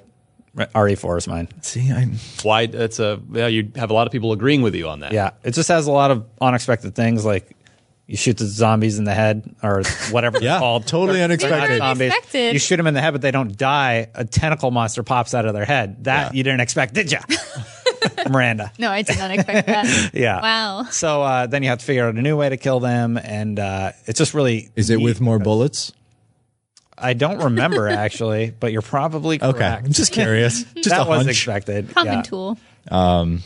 RE4 is mine. See, I'm Why? That's a yeah. You have a lot of people agreeing with you on that. Yeah, it just has a lot of unexpected things like you shoot the zombies in the head or whatever they're called. totally They're- unexpected. they're zombies. You shoot them in the head, but they don't die. A tentacle monster pops out of their head. That you didn't expect, did you? Miranda. No, I did not expect that. Yeah. Wow. So uh, then you have to figure out a new way to kill them, and uh, it's just really. Is it with more bullets? I don't remember actually, but you're probably correct. Okay, I'm just curious. Just that a was hunch. expected. Common yeah. tool. Um,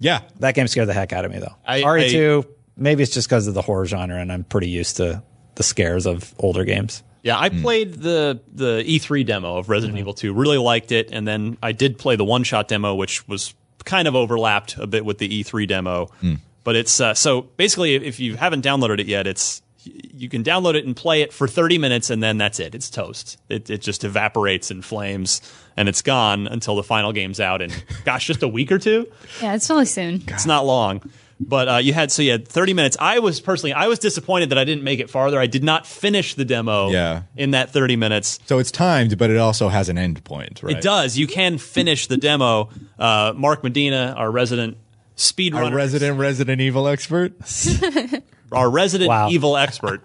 yeah, That game scared the heck out of me though. I- RE2, maybe it's just because of the horror genre, and I'm pretty used to the scares of older games. Yeah, I hmm. played the the E3 demo of Resident mm-hmm. Evil 2. Really liked it, and then I did play the one shot demo, which was kind of overlapped a bit with the E3 demo. Hmm. But it's uh, so basically, if- if you haven't downloaded it yet, it's you can download it and play it for 30 minutes, and then that's it. It's toast. It it just evaporates in flames, and it's gone until the final game's out. And gosh, just a week or two. Yeah, it's really soon. It's not long. But uh, you had so you had 30 minutes. I was personally I was disappointed that I didn't make it farther. I did not finish the demo Yeah. in that 30 minutes. so it's timed, but it also has an end point, right? It does. You can finish the demo. Uh, Mark Medina, our resident speedrunner, Our resident Resident Evil expert. our resident Wow. evil expert,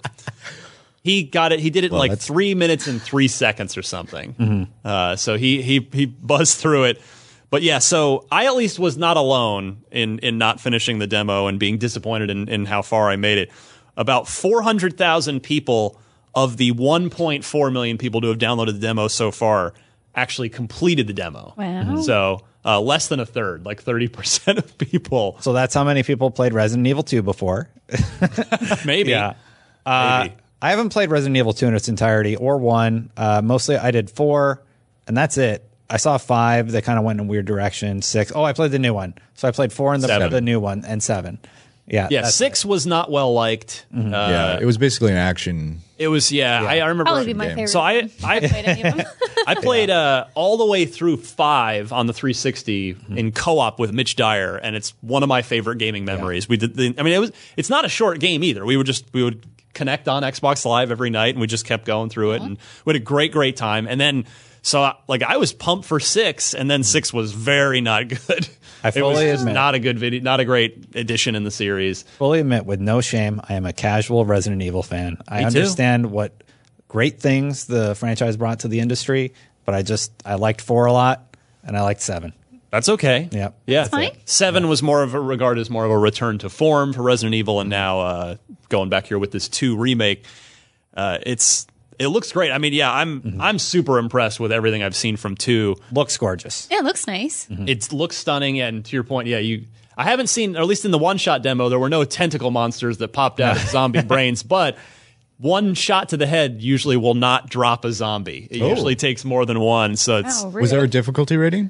he got it. He did it in like that's- three minutes and three seconds or something. Uh, so he he he buzzed through it. But yeah, so I at least was not alone in in not finishing the demo and being disappointed in, in how far I made it. About four hundred thousand people of the one point four million people to have downloaded the demo so far actually completed the demo. Wow. So uh, less than a third, like thirty percent of people, So that's how many people played Resident Evil 2 before. maybe. Yeah. Uh, Maybe. I haven't played Resident Evil 2 in its entirety or 1. Uh, mostly I did 4, and that's it. I saw 5. They kind of went in a weird direction. 6. Oh, I played the new one. So I played 4 and the, the new one, and 7. Yeah. Yeah, that's- six was not well liked. Uh, yeah, it was basically an action. It was yeah. I, I remember. Probably be my game. favorite. So I I played any of them. I played uh, all the way through five on the 360 Mm-hmm. in co-op with Mitch Dyer, and it's one of my favorite gaming memories. We did. The, I mean, it was. It's not a short game either. We would just we would connect on Xbox Live every night, and we just kept going through it, and we had a great great time. And then so like I was pumped for six, and then six was very not good. I it was fully just admit. not a good video, not a great addition in the series. fully admit with no shame, I am a casual Resident Evil fan. I Me too. understand what great things the franchise brought to the industry, but I just I liked 4 a lot, and I liked 7. That's okay. Yeah. Yeah. fine. Seven was more of a regarded as more of a return to form for Resident Evil, and now uh, going back here with this two remake, uh, it's it looks great. I mean, yeah, I'm Mm-hmm. I'm super impressed with everything I've seen from two. Looks gorgeous. Yeah, it looks nice. It looks stunning, and to your point, yeah, you. I haven't seen, or at least in the one shot demo, there were no tentacle monsters that popped out of zombie brains, but one shot to the head usually will not drop a zombie. It Oh. usually takes more than one, so it's Oh, Was there a difficulty rating?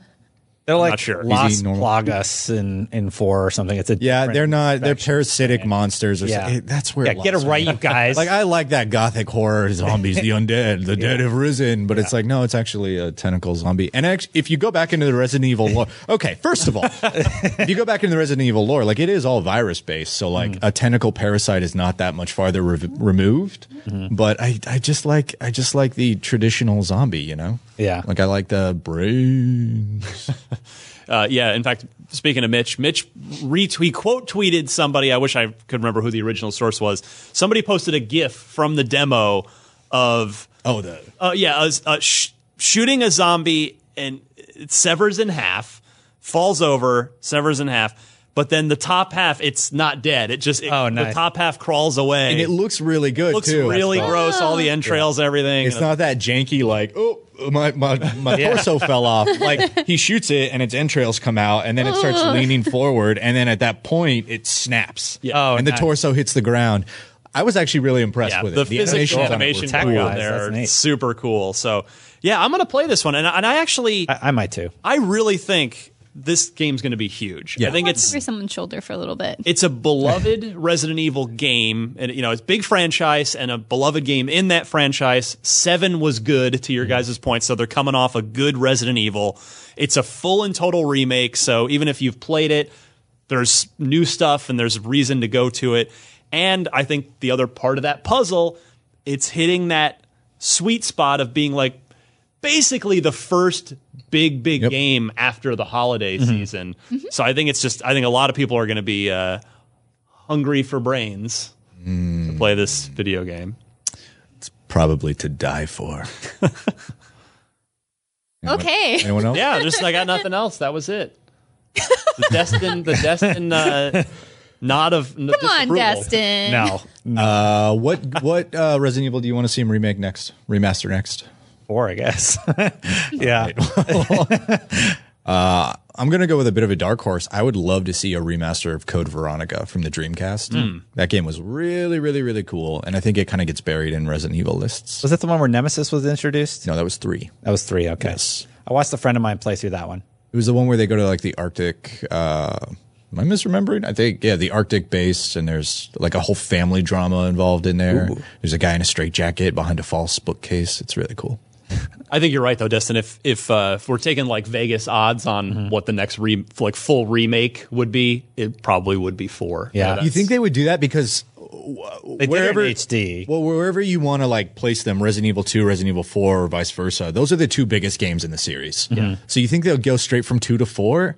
They're like not sure. Las Easy, normal. Plagas in, in 4 or something. It's a Yeah, they're not. They're infection. parasitic monsters. Or Yeah. something. That's where. Yeah, get it right, you guys. Like I like that gothic horror zombies, the undead, the dead have risen, but it's like no, it's actually a tentacle zombie. And actually, if you go back into the Resident Evil lore, okay, first of all, if you go back into the Resident Evil lore, like it is all virus based, so like mm. a tentacle parasite is not that much farther re- removed. Mm-hmm. But I, I just like, I just like the traditional zombie, you know. Yeah. Like I like the brains. Uh, yeah, in fact, speaking of Mitch, Mitch retweet quote tweeted somebody. I wish I could remember who the original source was. Somebody posted a GIF from the demo of Oh, the uh, yeah, uh, sh- shooting a zombie and it severs in half, falls over, severs in half. But then the top half, it's not dead. It just it, Oh, the top half crawls away. and it looks really good looks too. really That's gross. All the entrails, everything. It's not that janky like oh my my, my torso fell off. Like he shoots it and its entrails come out and then it starts leaning forward and then at that point it snaps. Yeah. Oh, and the torso hits the ground. I was actually really impressed yeah, with the, it. physics animations on animation were Tech cool in cool. wise, there are neat. super cool. So yeah, I'm gonna play this one, and, and I actually I, I might too. I really think this game's going to be huge. Yeah. I think I it's to someone's shoulder for a little bit. it's a beloved Resident Evil game, and you know it's a big franchise and a beloved game in that franchise. Seven was good to your guys' point, so they're coming off a good Resident Evil. It's a full and total remake, so even if you've played it, there's new stuff and there's reason to go to it. And I think the other part of that puzzle it's hitting that sweet spot of being like basically the first big big game after the holiday Mm-hmm. season. So I think it's just I think a lot of people are going to be uh, hungry for brains Mm. to play this video game. It's probably to die for. Okay. Anyone else? Yeah, just I got nothing else. That was it. The Destin, the Destin uh, nod of Come on, Destin. Uh, what what uh, Resident Evil do you want to see him remake next? Remaster next? Four, I guess. yeah. Uh, I'm gonna go with a bit of a dark horse. I would love to see a remaster of Code Veronica from the Dreamcast. Hmm. That game was really, really, really cool, and I think it kind of gets buried in Resident Evil lists. Was that the one where Nemesis was introduced? No, that was three. That was three. Okay. Yes. I watched a friend of mine play through that one. It was the one where they go to like the Arctic. Uh, am I misremembering? I think yeah, the Arctic base, and there's like a whole family drama involved in there. Ooh. There's a guy in a straitjacket behind a false bookcase. It's really cool. I think you're right though, Destin. If if uh, if we're taking like Vegas odds on Mm-hmm. what the next re- like full remake would be, it probably would be four. Yeah, you think they would do that because They wherever did it in HD. Well, wherever you want to like place them, Resident Evil 2, Resident Evil 4, or vice versa, those are the two biggest games in the series. Yeah. So you think they'll go straight from 2 to 4?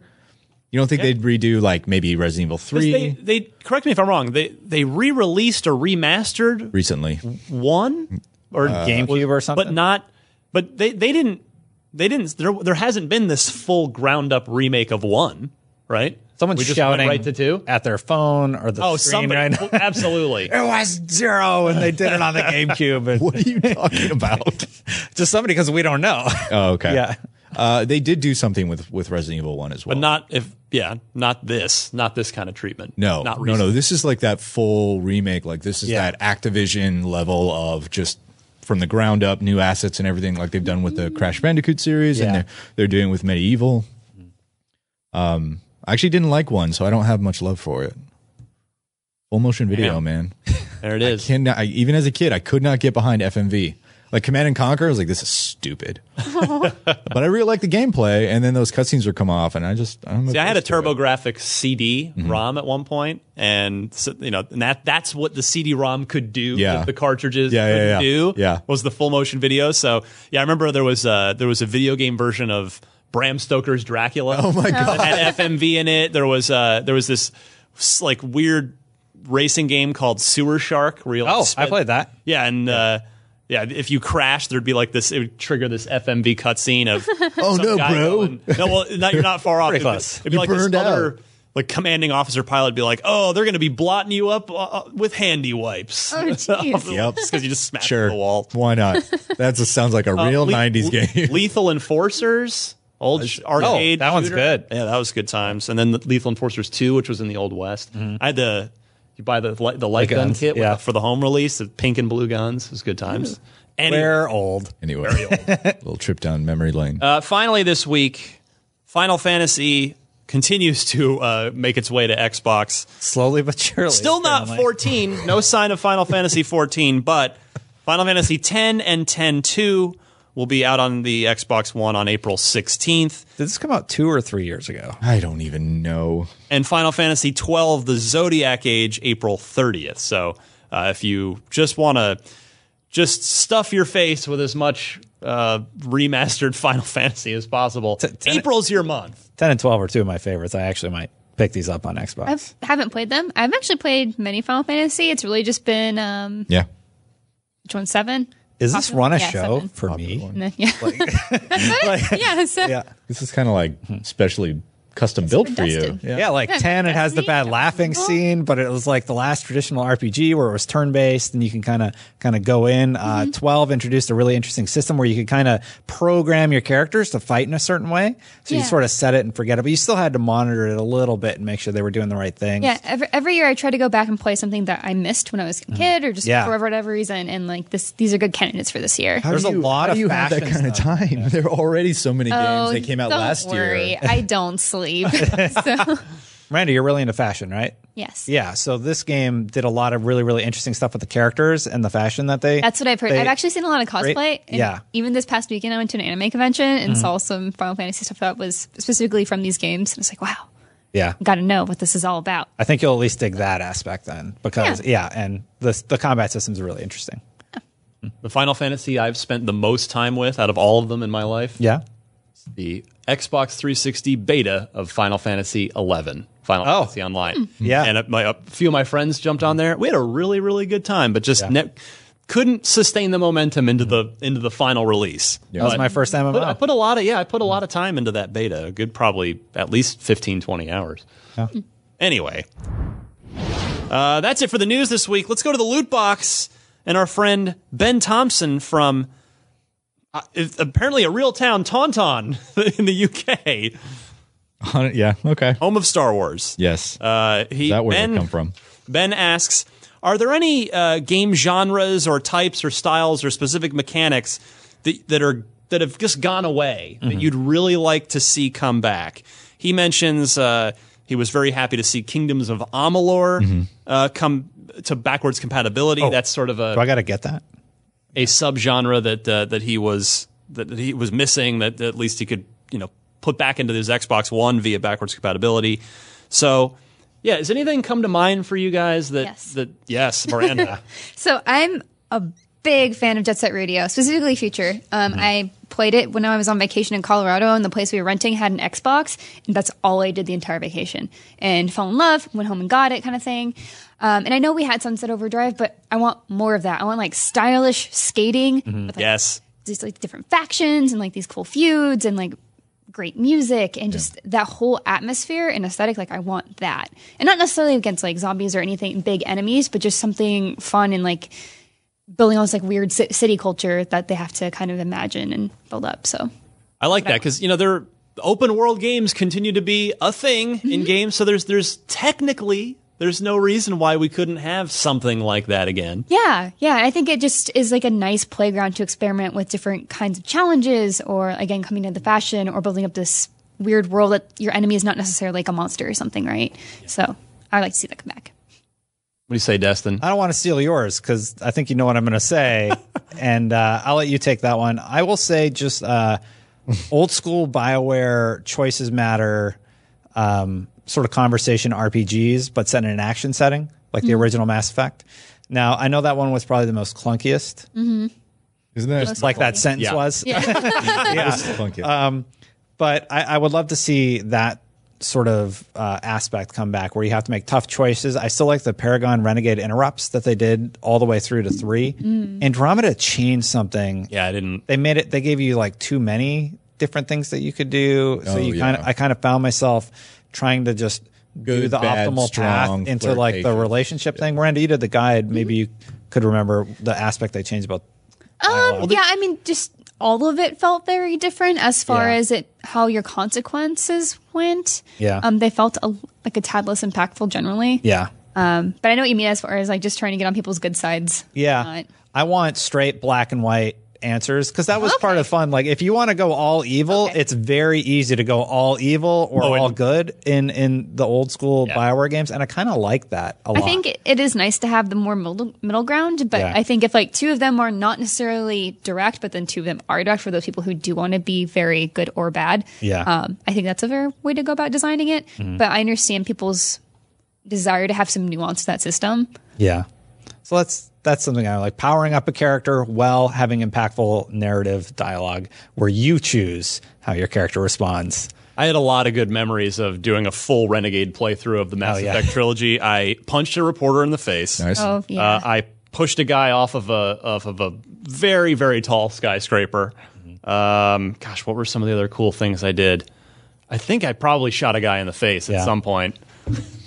You don't think they'd redo like maybe Resident Evil 3 They, they correct me if I'm wrong. They they re-released or remastered recently? one or Uh, GameCube or something? but not. But they they didn't they didn't there there hasn't been this full ground up remake of one, right? Someone's we shouting right to two. at their phone or the Oh, screen somebody right now. absolutely. It was zero, and they did it on the GameCube. And what are you talking about? Just somebody because we don't know. Oh, okay. Yeah. Uh, they did do something with with Resident Evil 1 as well. But not if yeah, not this, not this kind of treatment. no, not no, no. This is like that full remake. Like this is Yeah. that Activision level of just from the ground up, new assets and everything, like they've done with the Crash Bandicoot series, and they're they're doing with MediEvil. Um, I actually didn't like one, so I don't have much love for it. Full motion video, Damn. man. There it is. Can I, even as a kid, I could not get behind FMV. Like Command and Conquer, I was like, this is stupid. but I really like the gameplay, and then those cutscenes would come off, and I just I'm See, I had a opposed to CD Mm-hmm. ROM at one point, and so, you know, and that that's what the CD-ROM could do. Yeah. the cartridges Yeah, yeah, couldn't yeah. do. Yeah. was the full motion video. So yeah, I remember there was a, there was a video game version of Bram Stoker's Dracula. Oh my God. That had FMV in it. There was uh there was this like weird racing game called Sewer Shark. Real. you like, Oh, I played that. Yeah, and. uh yeah, if you crash, there'd be like this. It would trigger this FMV cutscene of Oh, no, bro. going- no, well, not, you're not far off. Pretty It'd be- It'd be You like this burned other out. like commanding officer pilot would be like, oh, they're going to be blotting you up uh, uh, with handy wipes. Oh, jeez. Yep. Because you just smash Sure. the wall. Why not? That just sounds like a Uh, real Le- 90s game. Lethal Enforcers. Old sh- arcade. that one's good. Yeah, that was good times. And then the Lethal Enforcers 2, which was in the Old West. I had the you buy the li- the light Light gun kit yeah. the- for the home release, the pink and blue guns. It was good times. Anyway, We're old. Anyway, little trip down memory lane. Uh, finally, this week, Final Fantasy continues to uh, make its way to Xbox. Slowly but surely. Still not apparently. 14. No sign of Final Fantasy 14, but Final Fantasy 10 and 10 2 will be out on the Xbox One on April 16th. Did this come out two or three years ago? I don't even know. And Final Fantasy 12, the Zodiac Age, April 30th. So uh, if you just want to just stuff your face with as much uh, remastered Final Fantasy as possible, April's your month. 10 and 12 are two of my favorites. I actually might pick these up on Xbox. I haven't played them. I've actually played many Final Fantasy. It's really just been um, Yeah. which one seven? Is this run a Yeah, show seven. for me? Then- yeah, yeah. So Yeah. This is kind of like hmm. specially custom built for you. Destin. Yeah, like Yeah, 10, it has the bad laughing Destiny. scene, but it was like the last traditional RPG where it was turn based and you can kind of kind of go in. Uh, 12 introduced a really interesting system where you could kind of program your characters to fight in a certain way. So you sort of set it and forget it, but you still had to monitor it a little bit and make sure they were doing the right thing. Yeah, every, every year I try to go back and play something that I missed when I was a kid or just Yeah. for whatever reason. And like this, these are good candidates for this year. How There's do a lot how of you have that fashion kind of stuff. time? There are already so many games that came out Oh, don't last worry. year. I don't sleep. so Miranda, you're really into fashion, right? yes, Yeah, so this game did a lot of really, really interesting stuff with the characters and the fashion that they. that's what I've heard. they- I've actually seen a lot of cosplay. Great. and Yeah. Even this past weekend, I went to an anime convention and mm-hmm. saw some Final Fantasy stuff that was specifically from these games. And it's like, wow, Yeah, got to know what this is all about. I think you'll at least dig that aspect then, because yeah, and the the combat systems are really interesting. The Final Fantasy I've spent the most time with out of all of them in my life. Yeah. The Xbox 360 beta of Final Fantasy 11. Final Oh. Fantasy Online. Hmm. Yeah. And a, my, a few of my friends jumped on there. We had a really, really good time, but just ne- couldn't sustain the momentum into the into the final release. That was my first time. I put a lot of yeah, I put a lot of time into that beta. A good probably at least 15, 20 hours. Yeah. Hmm. Anyway, uh, that's it for the news this week. Let's go to the loot box and our friend Ben Thompson from uh, apparently a real town, Tauntaun, in the UK, yeah. Okay. home of Star Wars. Yes. Uh, he Is that where ben, they come from? Ben asks, "Are there any uh, game genres or types or styles or specific mechanics that that are that have just gone away that you'd really like to see come back?" He mentions uh, he was very happy to see Kingdoms of Amalur uh, come to backwards compatibility. That's sort of a Do I got to get that? A subgenre that uh, that he was that, that he was missing that at least he could you know put back into his Xbox One via backwards compatibility. So yeah, has anything come to mind for you guys that Yes. that yes, Miranda? So I'm a big fan of Jet Set Radio, specifically Future. Um, I played it when I was on vacation in Colorado, and the place we were renting had an Xbox, and that's all I did the entire vacation. And fell in love, went home and got it, kind of thing. Um, and I know we had Sunset Overdrive, but I want more of that. I want like stylish skating with like yes. these like different factions and like these cool feuds and like great music and just that whole atmosphere and aesthetic like i want that and not necessarily against like zombies or anything big enemies but just something fun and like building all this like weird city culture that they have to kind of imagine and build up so I like that because you know they're open world games continue to be a thing in games. So there's there's technically there's no reason why we couldn't have something like that again. yeah yeah i think it just is like a nice playground to experiment with different kinds of challenges or again coming to the fashion or building up this weird world that your enemy is not necessarily like a monster or something right so i like to see that come back What do you say, Destin? I don't want to steal yours because I think you know what I'm going to say, and uh, I'll let you take that one. I will say just uh, old school Bioware choices matter, um, sort of conversation RPGs, but set in an action setting like the Mhm. original Mass Effect. Now I know that one was probably the most clunkiest. mm-hmm. Isn't that Just like that sentence Yeah. was? Yeah. yeah. Clunky. Um, but I, I would love to see that sort of uh, aspect come back where you have to make tough choices. I still like the Paragon Renegade interrupts that they did all the way through to three. Mm. Andromeda changed something. Yeah, I didn't. They made it. They gave you like too many different things that you could do. So Oh, you kind of. I kind of found myself trying to just do the bad, optimal strong, path into like the flirtatious. relationship thing. Miranda, you did the guide. Maybe you could remember the aspect they changed about. Um, yeah, I mean, just all of it felt very different as far Yeah. as it how your consequences went. Yeah. Um, they felt a, like a tad less impactful generally. Yeah. Um, but I know what you mean as far as like just trying to get on people's good sides. Yeah. Not- I want straight black and white answers because that was part of fun. Like if you want to go all evil, it's very easy to go all evil or Oh, and- all good in in the old school Bioware games, and I kind of like that a I lot. I think it- it is nice to have the more middle, middle ground, but Yeah. I think if like two of them are not necessarily direct, but then two of them are direct for those people who do want to be very good or bad. Yeah. Um, I think that's a fair way to go about designing it. Mhm. But I understand people's desire to have some nuance to that system. yeah. So that's that's something I like. Powering up a character while having impactful narrative dialogue where you choose how your character responds. I had a lot of good memories of doing a full Renegade playthrough of the Mass Oh, yeah. Effect trilogy. I punched a reporter in the face. Nice. Oh, yeah. Uh, I pushed a guy off of a off of a very very tall skyscraper. Um, gosh, what were some of the other cool things I did? I think I probably shot a guy in the face Yeah. at some point.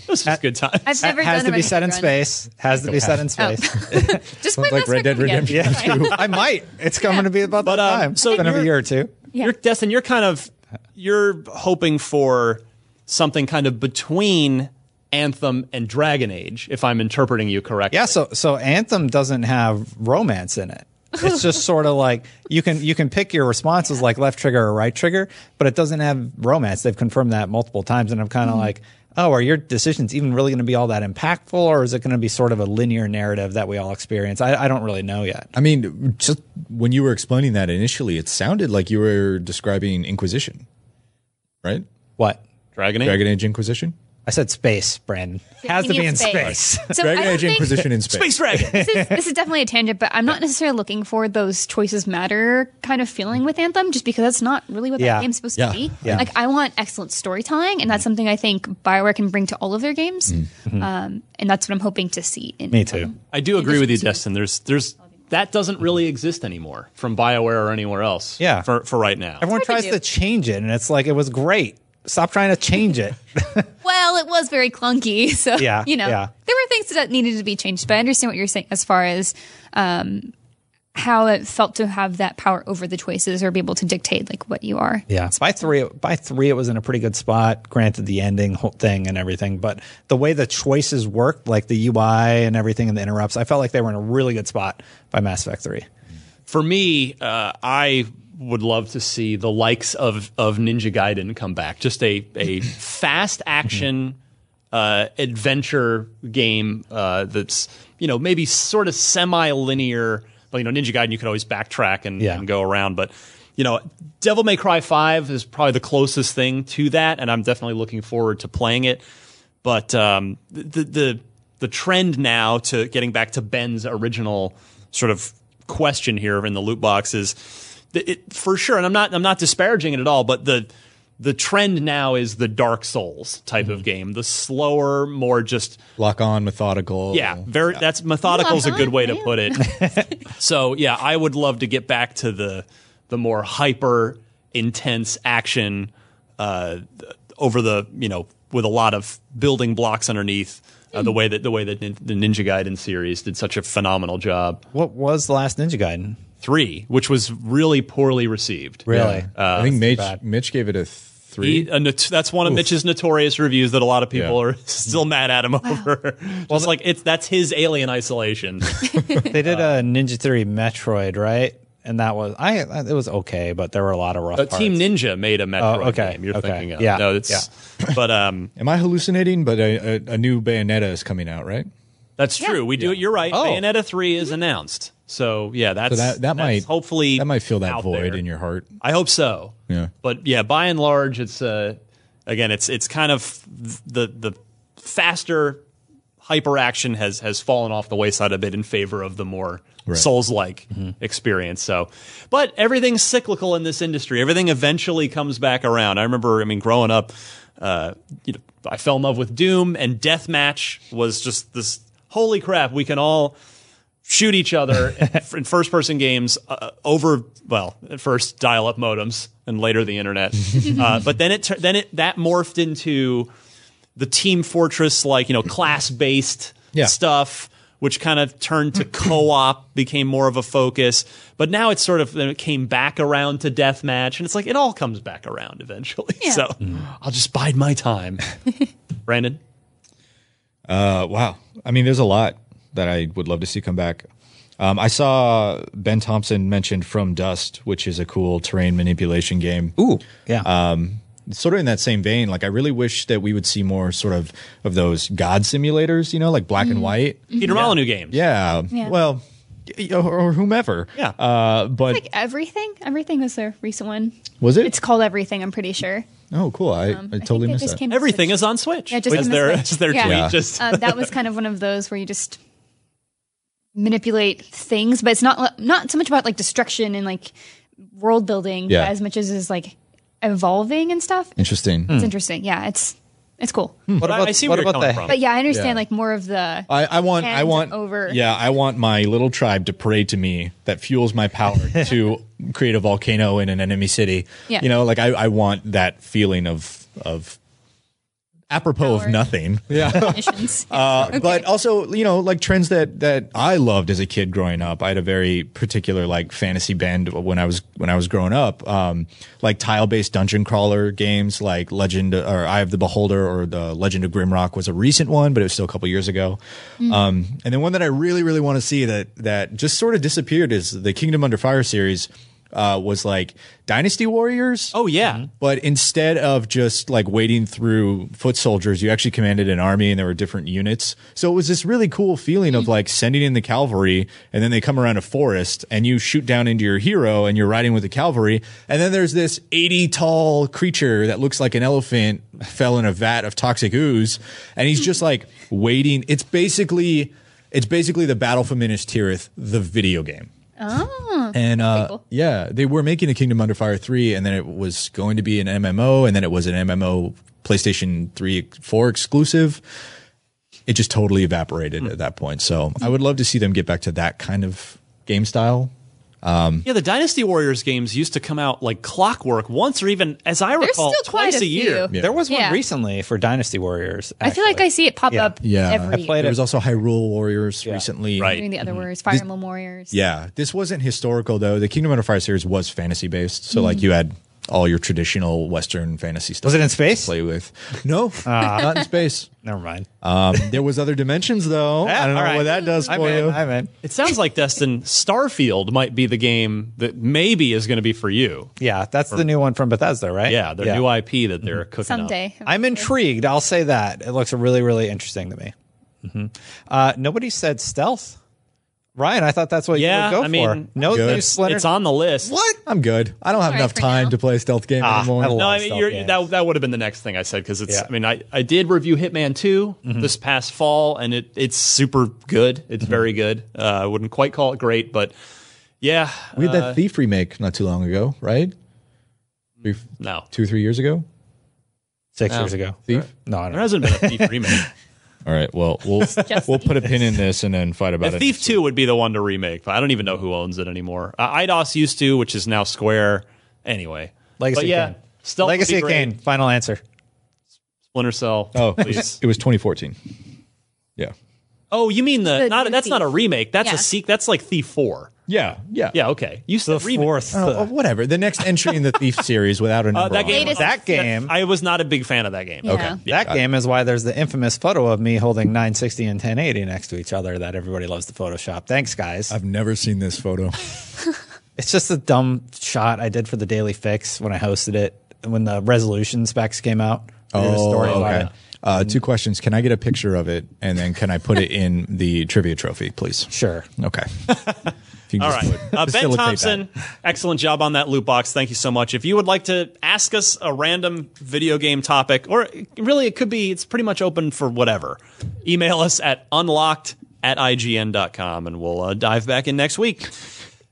It was just good time. I've never has done to a be set in run. space. Has to be set in space. Just Sounds like Red Dead Effect again. Redemption. Yeah, I might. It's coming to be about that um, time. so it's been a year or two. Yeah. You're Destin, you're kind of you're hoping for something kind of between Anthem and Dragon Age, if I'm interpreting you correctly. Yeah, so so Anthem doesn't have romance in it. It's just sort of like you can you can pick your responses like left trigger or right trigger, but it doesn't have romance. They've confirmed that multiple times, and I'm kind of Mm-hmm. like, oh, are your decisions even really going to be all that impactful, or is it going to be sort of a linear narrative that we all experience? I, I don't really know yet. I mean, just when you were explaining that initially, it sounded like you were describing Inquisition, right? What? Dragon Age. Dragon Age Inquisition. I said space, Brandon. Has to be in of space. So Dragon Age think- Inquisition in space. Space Dragon. this is, this is definitely a tangent, but I'm not necessarily looking for those choices matter kind of feeling with Anthem, just because that's not really what Yeah. that game's supposed Yeah. to be. Yeah. Like I want excellent storytelling, and that's something I think Bioware can bring to all of their games, Mm-hmm. um, and that's what I'm hoping to see. In Me too. I do agree with you, Destin. There's there's that doesn't really exist anymore from BioWare or anywhere else. Yeah. For for right now. Everyone tries to to change it, and it's like it was great. Stop trying to change it. Well, it was very clunky, so Yeah, you know yeah. there were things that needed to be changed. But I understand what you're saying as far as um, how it felt to have that power over the choices or be able to dictate like what you are. Yeah, by three, by three, it was in a pretty good spot. Granted, the ending whole thing and everything, but the way the choices worked, like the UI and everything, and the interrupts, I felt like they were in a really good spot by Mass Effect Three. For me, uh, I would love to see the likes of of Ninja Gaiden come back. Just a a fast action uh, adventure game uh, that's you know maybe sort of semi linear. Well, you know, Ninja Gaiden you could always backtrack and, Yeah. and go around, but you know, Devil May Cry Five is probably the closest thing to that, and I'm definitely looking forward to playing it. But um, the the the trend now to getting back to Ben's original sort of question here in the loot box is it, for sure, and I'm not I'm not disparaging it at all, but the the trend now is the Dark Souls type of game, the slower, more just Lock on, methodical. yeah, very. That's methodical is a good way to put it. so yeah, I would love to get back to the the more hyper intense action uh, over the you know with a lot of building blocks underneath. Uh, the way that the way that nin- the Ninja Gaiden series did such a phenomenal job. What was the last Ninja Gaiden? Three, which was really poorly received. Really? I think Mitch bad. Mitch gave it a three. He, a not- that's one of Mitch's notorious reviews that a lot of people Yeah. are still mad at him over. Just like it's that's his Alien Isolation. They did a Ninja Theory Metroid, right? And that was I. It was okay, but there were a lot of rough Uh, parts. Team Ninja made a Metroid Oh, okay, game. You're okay. thinking of Yeah, no, it's but um, Am I hallucinating? But a, a, a new Bayonetta is coming out, right? that's true. We do it. You're right. Oh. Bayonetta three is announced. So yeah, that's So that that that's might hopefully that might fill that void there. in your heart. I hope so. Yeah. But yeah, by and large, it's uh, again, it's it's kind of the the faster hyper action has has fallen off the wayside a bit in favor of the more Right. Souls like experience. So, but everything's cyclical in this industry. Everything eventually comes back around. I remember, I mean, growing up, uh, you know, I fell in love with Doom, and Deathmatch was just this. Holy crap! We can all shoot each other in first person games uh, over well first dial up modems and later the internet. Uh, but then it then it that morphed into the team fortress like you know class based Yeah. stuff which kind of turned to co-op became more of a focus. But now it's sort of then it came back around to deathmatch and it's like it all comes back around eventually. Yeah. so i'll just bide my time. Brandon? Uh, wow. I mean, there's a lot that I would love to see come back. Um, I saw Ben Thompson mentioned From Dust, which is a cool terrain manipulation game. Ooh, yeah. Um, sort of in that same vein, like I really wish that we would see more sort of of those god simulators, you know, like black and white. peter molyneux games Yeah. Yeah. Well, or, or whomever. Yeah. Uh, but Like everything, everything was a recent one. was it? It's called Everything. I'm pretty sure. oh, cool. I, Um, I I totally think it missed just that. came to everything Switch. is on switch Yeah, just as came to their, Switch. as their Yeah. tweet Yeah. just um, that was kind of one of those where you just manipulate things, but it's not not so much about like destruction and like world building Yeah. as much as is like evolving and stuff. Interesting. It's interesting. Yeah, it's it's cool. Hmm. but I, I see where you're coming from But yeah, I understand Yeah. like more of the I, I want I want over. yeah I want my little tribe to parade to me that fuels my power to create a volcano in an enemy city. Yeah. You know, like I, I want that feeling of of apropos of nothing. Yeah. missions. Uh, But also, you know, like trends that that I loved as a kid growing up. I had a very particular like fantasy bend when I was when I was growing up. Um, like tile based dungeon crawler games, like Legend or Eye of the Beholder or the Legend of Grimrock was a recent one, but it was still a couple years ago. Um, and then one that I really really want to see that that just sort of disappeared is the Kingdom Under Fire series. Uh, was like Dynasty Warriors. Oh yeah, But instead of just like wading through foot soldiers, you actually commanded an army and there were different units. So it was this really cool feeling of like sending in the cavalry and then they come around a forest and you shoot down into your hero and you're riding with the cavalry. And then there's this 80 tall creature that looks like an elephant fell in a vat of toxic ooze. And he's just like waiting. It's basically, it's basically the Battle for Minas Tirith, the video game. Oh. And uh, cool. yeah, they were making a Kingdom Under Fire 3, and then it was going to be an MMO, and then it was an MMO PlayStation 3 4 exclusive. It just totally evaporated at that point. So I would love to see them get back to that kind of game style. Um, Yeah, the Dynasty Warriors games used to come out like clockwork once or even, as I recall, still quite twice a a, year. few. There was one Yeah. recently for Dynasty Warriors. I feel like I see it pop Yeah. up yeah, every I played there it. was also Hyrule Warriors recently. Doing the other warriors, Fire Emblem Warriors. Yeah, this wasn't historical though. The Kingdom Under Fire series was fantasy based, so like you had all your traditional Western fantasy stuff. Was it in space? Play with? No, not in space. Never mind. Um, there was other dimensions though. I don't know all right. what that does for I'm in, you. I'm in. It sounds like Destin Starfield might be the game that maybe is going to be for you. Yeah, that's the new one from Bethesda, right? Yeah, their new IP that they're cooking up. Someday. I'm intrigued. I'll say that. It looks really, really interesting to me. hmm Uh, nobody said stealth. Ryan, I thought that's what Yeah, you would go I mean, for. No, Good. new It's, Splinter. it's on the list. What? I'm good. I don't have All right enough for time now. to play a stealth game Ah, anymore. I No, I mean you're, that that would have been the next thing I said because it's. Yeah. I mean, I, I did review Hitman 2 Mm-hmm. this past fall, and it it's super good. It's Mm-hmm. very good. Uh, I wouldn't quite call it great, but yeah, we had uh, that Thief remake not too long ago, right? Three, no, two, three years ago. Six No. years ago. Thief. No, I there don't. hasn't been a Thief remake. All right. Well, we'll we'll put a pin in this and then fight about The it. Thief 2 would be the one to remake, but I don't even know who owns it anymore. Uh, Eidos used to, which is now Square. Anyway, Legacy but yeah, of Kain. stealth Legacy be of. Kain. Final answer. Splinter Cell. Oh, it please. was, it was 2014. Yeah. Oh, you mean the, The not? new That's not a remake. That's Yeah. a seek. That's like Thief Four. Yeah. Yeah. Yeah. Okay. You The said remake. fourth. Oh, oh, whatever. The next entry in the Thief series without a Uh, number. that game. Latest- that game. I was not a big fan of that game. Yeah. Okay. that game is why there's the infamous photo of me holding 960 and 1080 next to each other that everybody loves to Photoshop. Thanks, guys. I've never seen this photo. It's just a dumb shot I did for the Daily Fix when I hosted it when the resolution specs came out. I did a story Oh, okay. it. Uh, two questions. Can I get a picture of it, and then can I put it in the trivia trophy, please? Sure. Okay. If you can All just right. put- Uh, ben facilitate Thompson, excellent job on that loot box. Thank you so much. If you would like to ask us a random video game topic, or really it could be, it's pretty much open for whatever, email us at unlocked at ign.com and we'll uh, dive back in next week.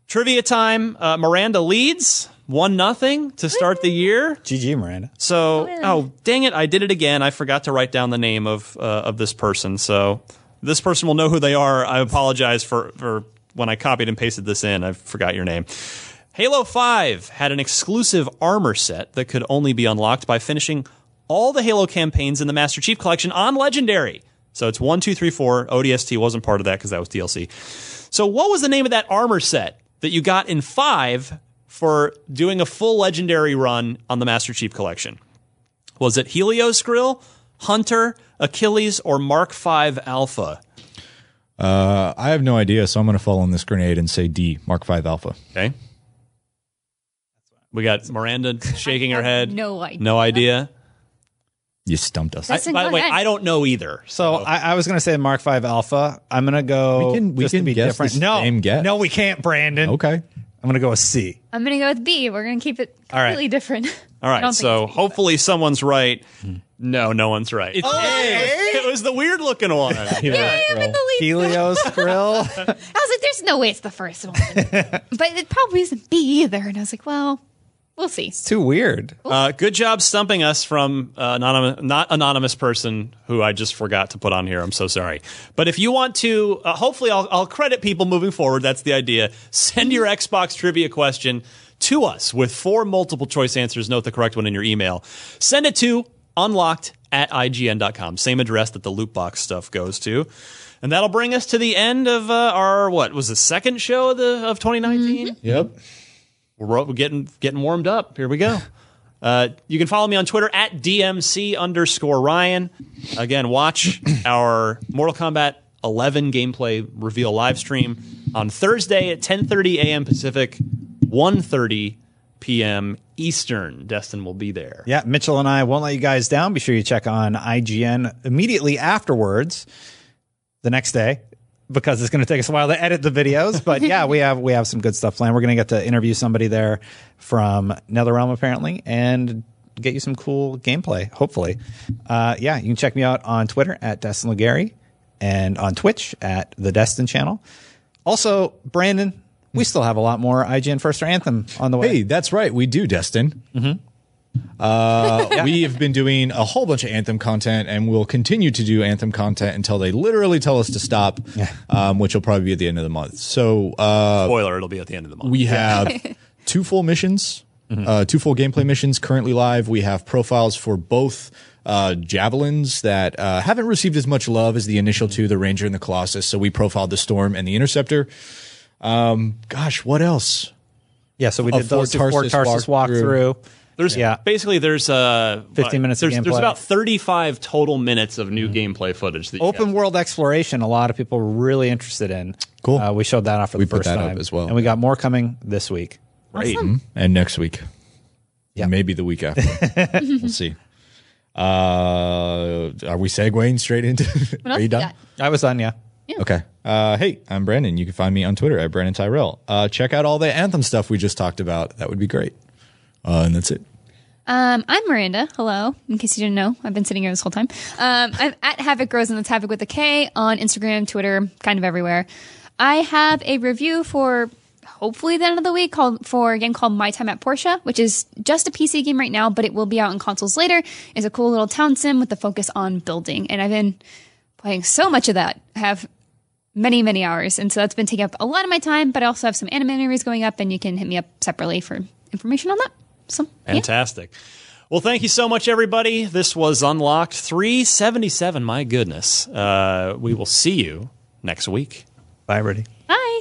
Trivia time. Uh, Miranda leads. One nothing to start the year. GG, Miranda. So, oh dang it! I did it again. I forgot to write down the name of uh, of this person. So this person will know who they are. I apologize for for when I copied and pasted this in. I forgot your name. Halo Five had an exclusive armor set that could only be unlocked by finishing all the Halo campaigns in the Master Chief Collection on Legendary. So it's one, two, three, four. ODST wasn't part of that because that was DLC. So what was the name of that armor set that you got in five for doing a full legendary run on the Master Chief Collection? Was it Helioskrill, Hunter, Achilles, or Mark V Alpha? Uh, I have no idea, so I'm going to fall on this grenade and say D, Mark V Alpha. Okay. We got Miranda shaking her head. no idea. No idea. You stumped us. I, That's by the way, incorrect. I don't know either. So I, I was going to say Mark V Alpha. I'm going to go. We can- we just to can be guess different. the no, same guess. no, we can't, Brandon. okay. I'm going to go with C. I'm gonna go with B. We're gonna keep it All right. completely different. All I right, don't think so it's B, hopefully someone's right. No, no one's right. It's A. It was the weird looking one. but- Yeah, I'm in the lead. Helios Grill. I was like, "There's no way it's the first one," but it probably isn't B either. And I was like, "Well, we'll see." It's too weird. Uh, good job stumping us from uh, anonymous, not anonymous person who I just forgot to put on here. I'm so sorry. But if you want to, uh, hopefully I'll, I'll credit people moving forward. That's the idea. Send your Xbox trivia question to us with four multiple choice answers. Note the correct one in your email. Send it to unlocked at ign.com. Same address that the loot box stuff goes to. And that'll bring us to the end of uh, our, what was the second show of, the, of 2019? Yep. We're we're getting getting warmed up. Here we go. Uh, you can follow me on Twitter at DMC underscore Ryan. Again, watch our Mortal Kombat 11 gameplay reveal live stream on Thursday at 10:30 a.m. Pacific. 1.30 p.m. Eastern. Destin will be there. Yeah, Mitchell and I won't let you guys down. Be sure you check on IGN immediately afterwards, the next day, because it's going to take us a while to edit the videos. But yeah, we have we have some good stuff planned. We're going to get to interview somebody there from NetherRealm apparently, and get you some cool gameplay. Hopefully, uh, yeah, you can check me out on Twitter at Destin Legarie and on Twitch at the Destin Channel. Also, Brandon, we still have a lot more IGN First or Anthem on the way. Hey, that's right. We do, Destin. Uh, we have been doing a whole bunch of Anthem content, and we'll continue to do Anthem content until they literally tell us to stop, um, which will probably be at the end of the month. So, uh, Spoiler, it'll be at the end of the month. we have two full missions, uh, two full gameplay missions currently live. We have profiles for both uh, javelins that uh, haven't received as much love as the initial two, the Ranger and the Colossus. So we profiled the Storm and the Interceptor. Um, gosh, what else? Yeah, so we did those two Fort Fort Tarsis Tarsis walkthrough. walkthrough. There's Yeah. basically there's uh 15 minutes of There's, there's about 35 total minutes of new gameplay footage. That Open world exploration, a lot of people were really interested in. Cool. Uh, we showed that off for We the put first that up time as well. and we got more coming this week. Great. Mhm. And next week. Yeah. Maybe the week after. we'll see. Uh, are we segueing straight into? Are you you done? got? I was done, yeah. Okay. Uh, hey, I'm Brandon. You can find me on Twitter at Brandin Tyrrel. Uh, check out all the Anthem stuff we just talked about. That would be great. Uh, and that's it. Um, I'm Miranda. Hello. In case you didn't know, I've been sitting here this whole time. Um, I'm at Havoc Grows and that's Havoc with a K on Instagram, Twitter, kind of everywhere. I have a review for hopefully the end of the week called for a game called My Time at Portia, which is just a PC game right now, but it will be out on consoles later. It's a cool little town sim with the focus on building, and I've been playing so much of that. I have many, many hours, and so that's been taking up a lot of my time. But I also have some anime interviews going up, and you can hit me up separately for information on that. So yeah. Fantastic. Well, thank you so much, everybody. This was Unlocked 377. My goodness. Uh, we will see you next week. Bye, everybody. Bye.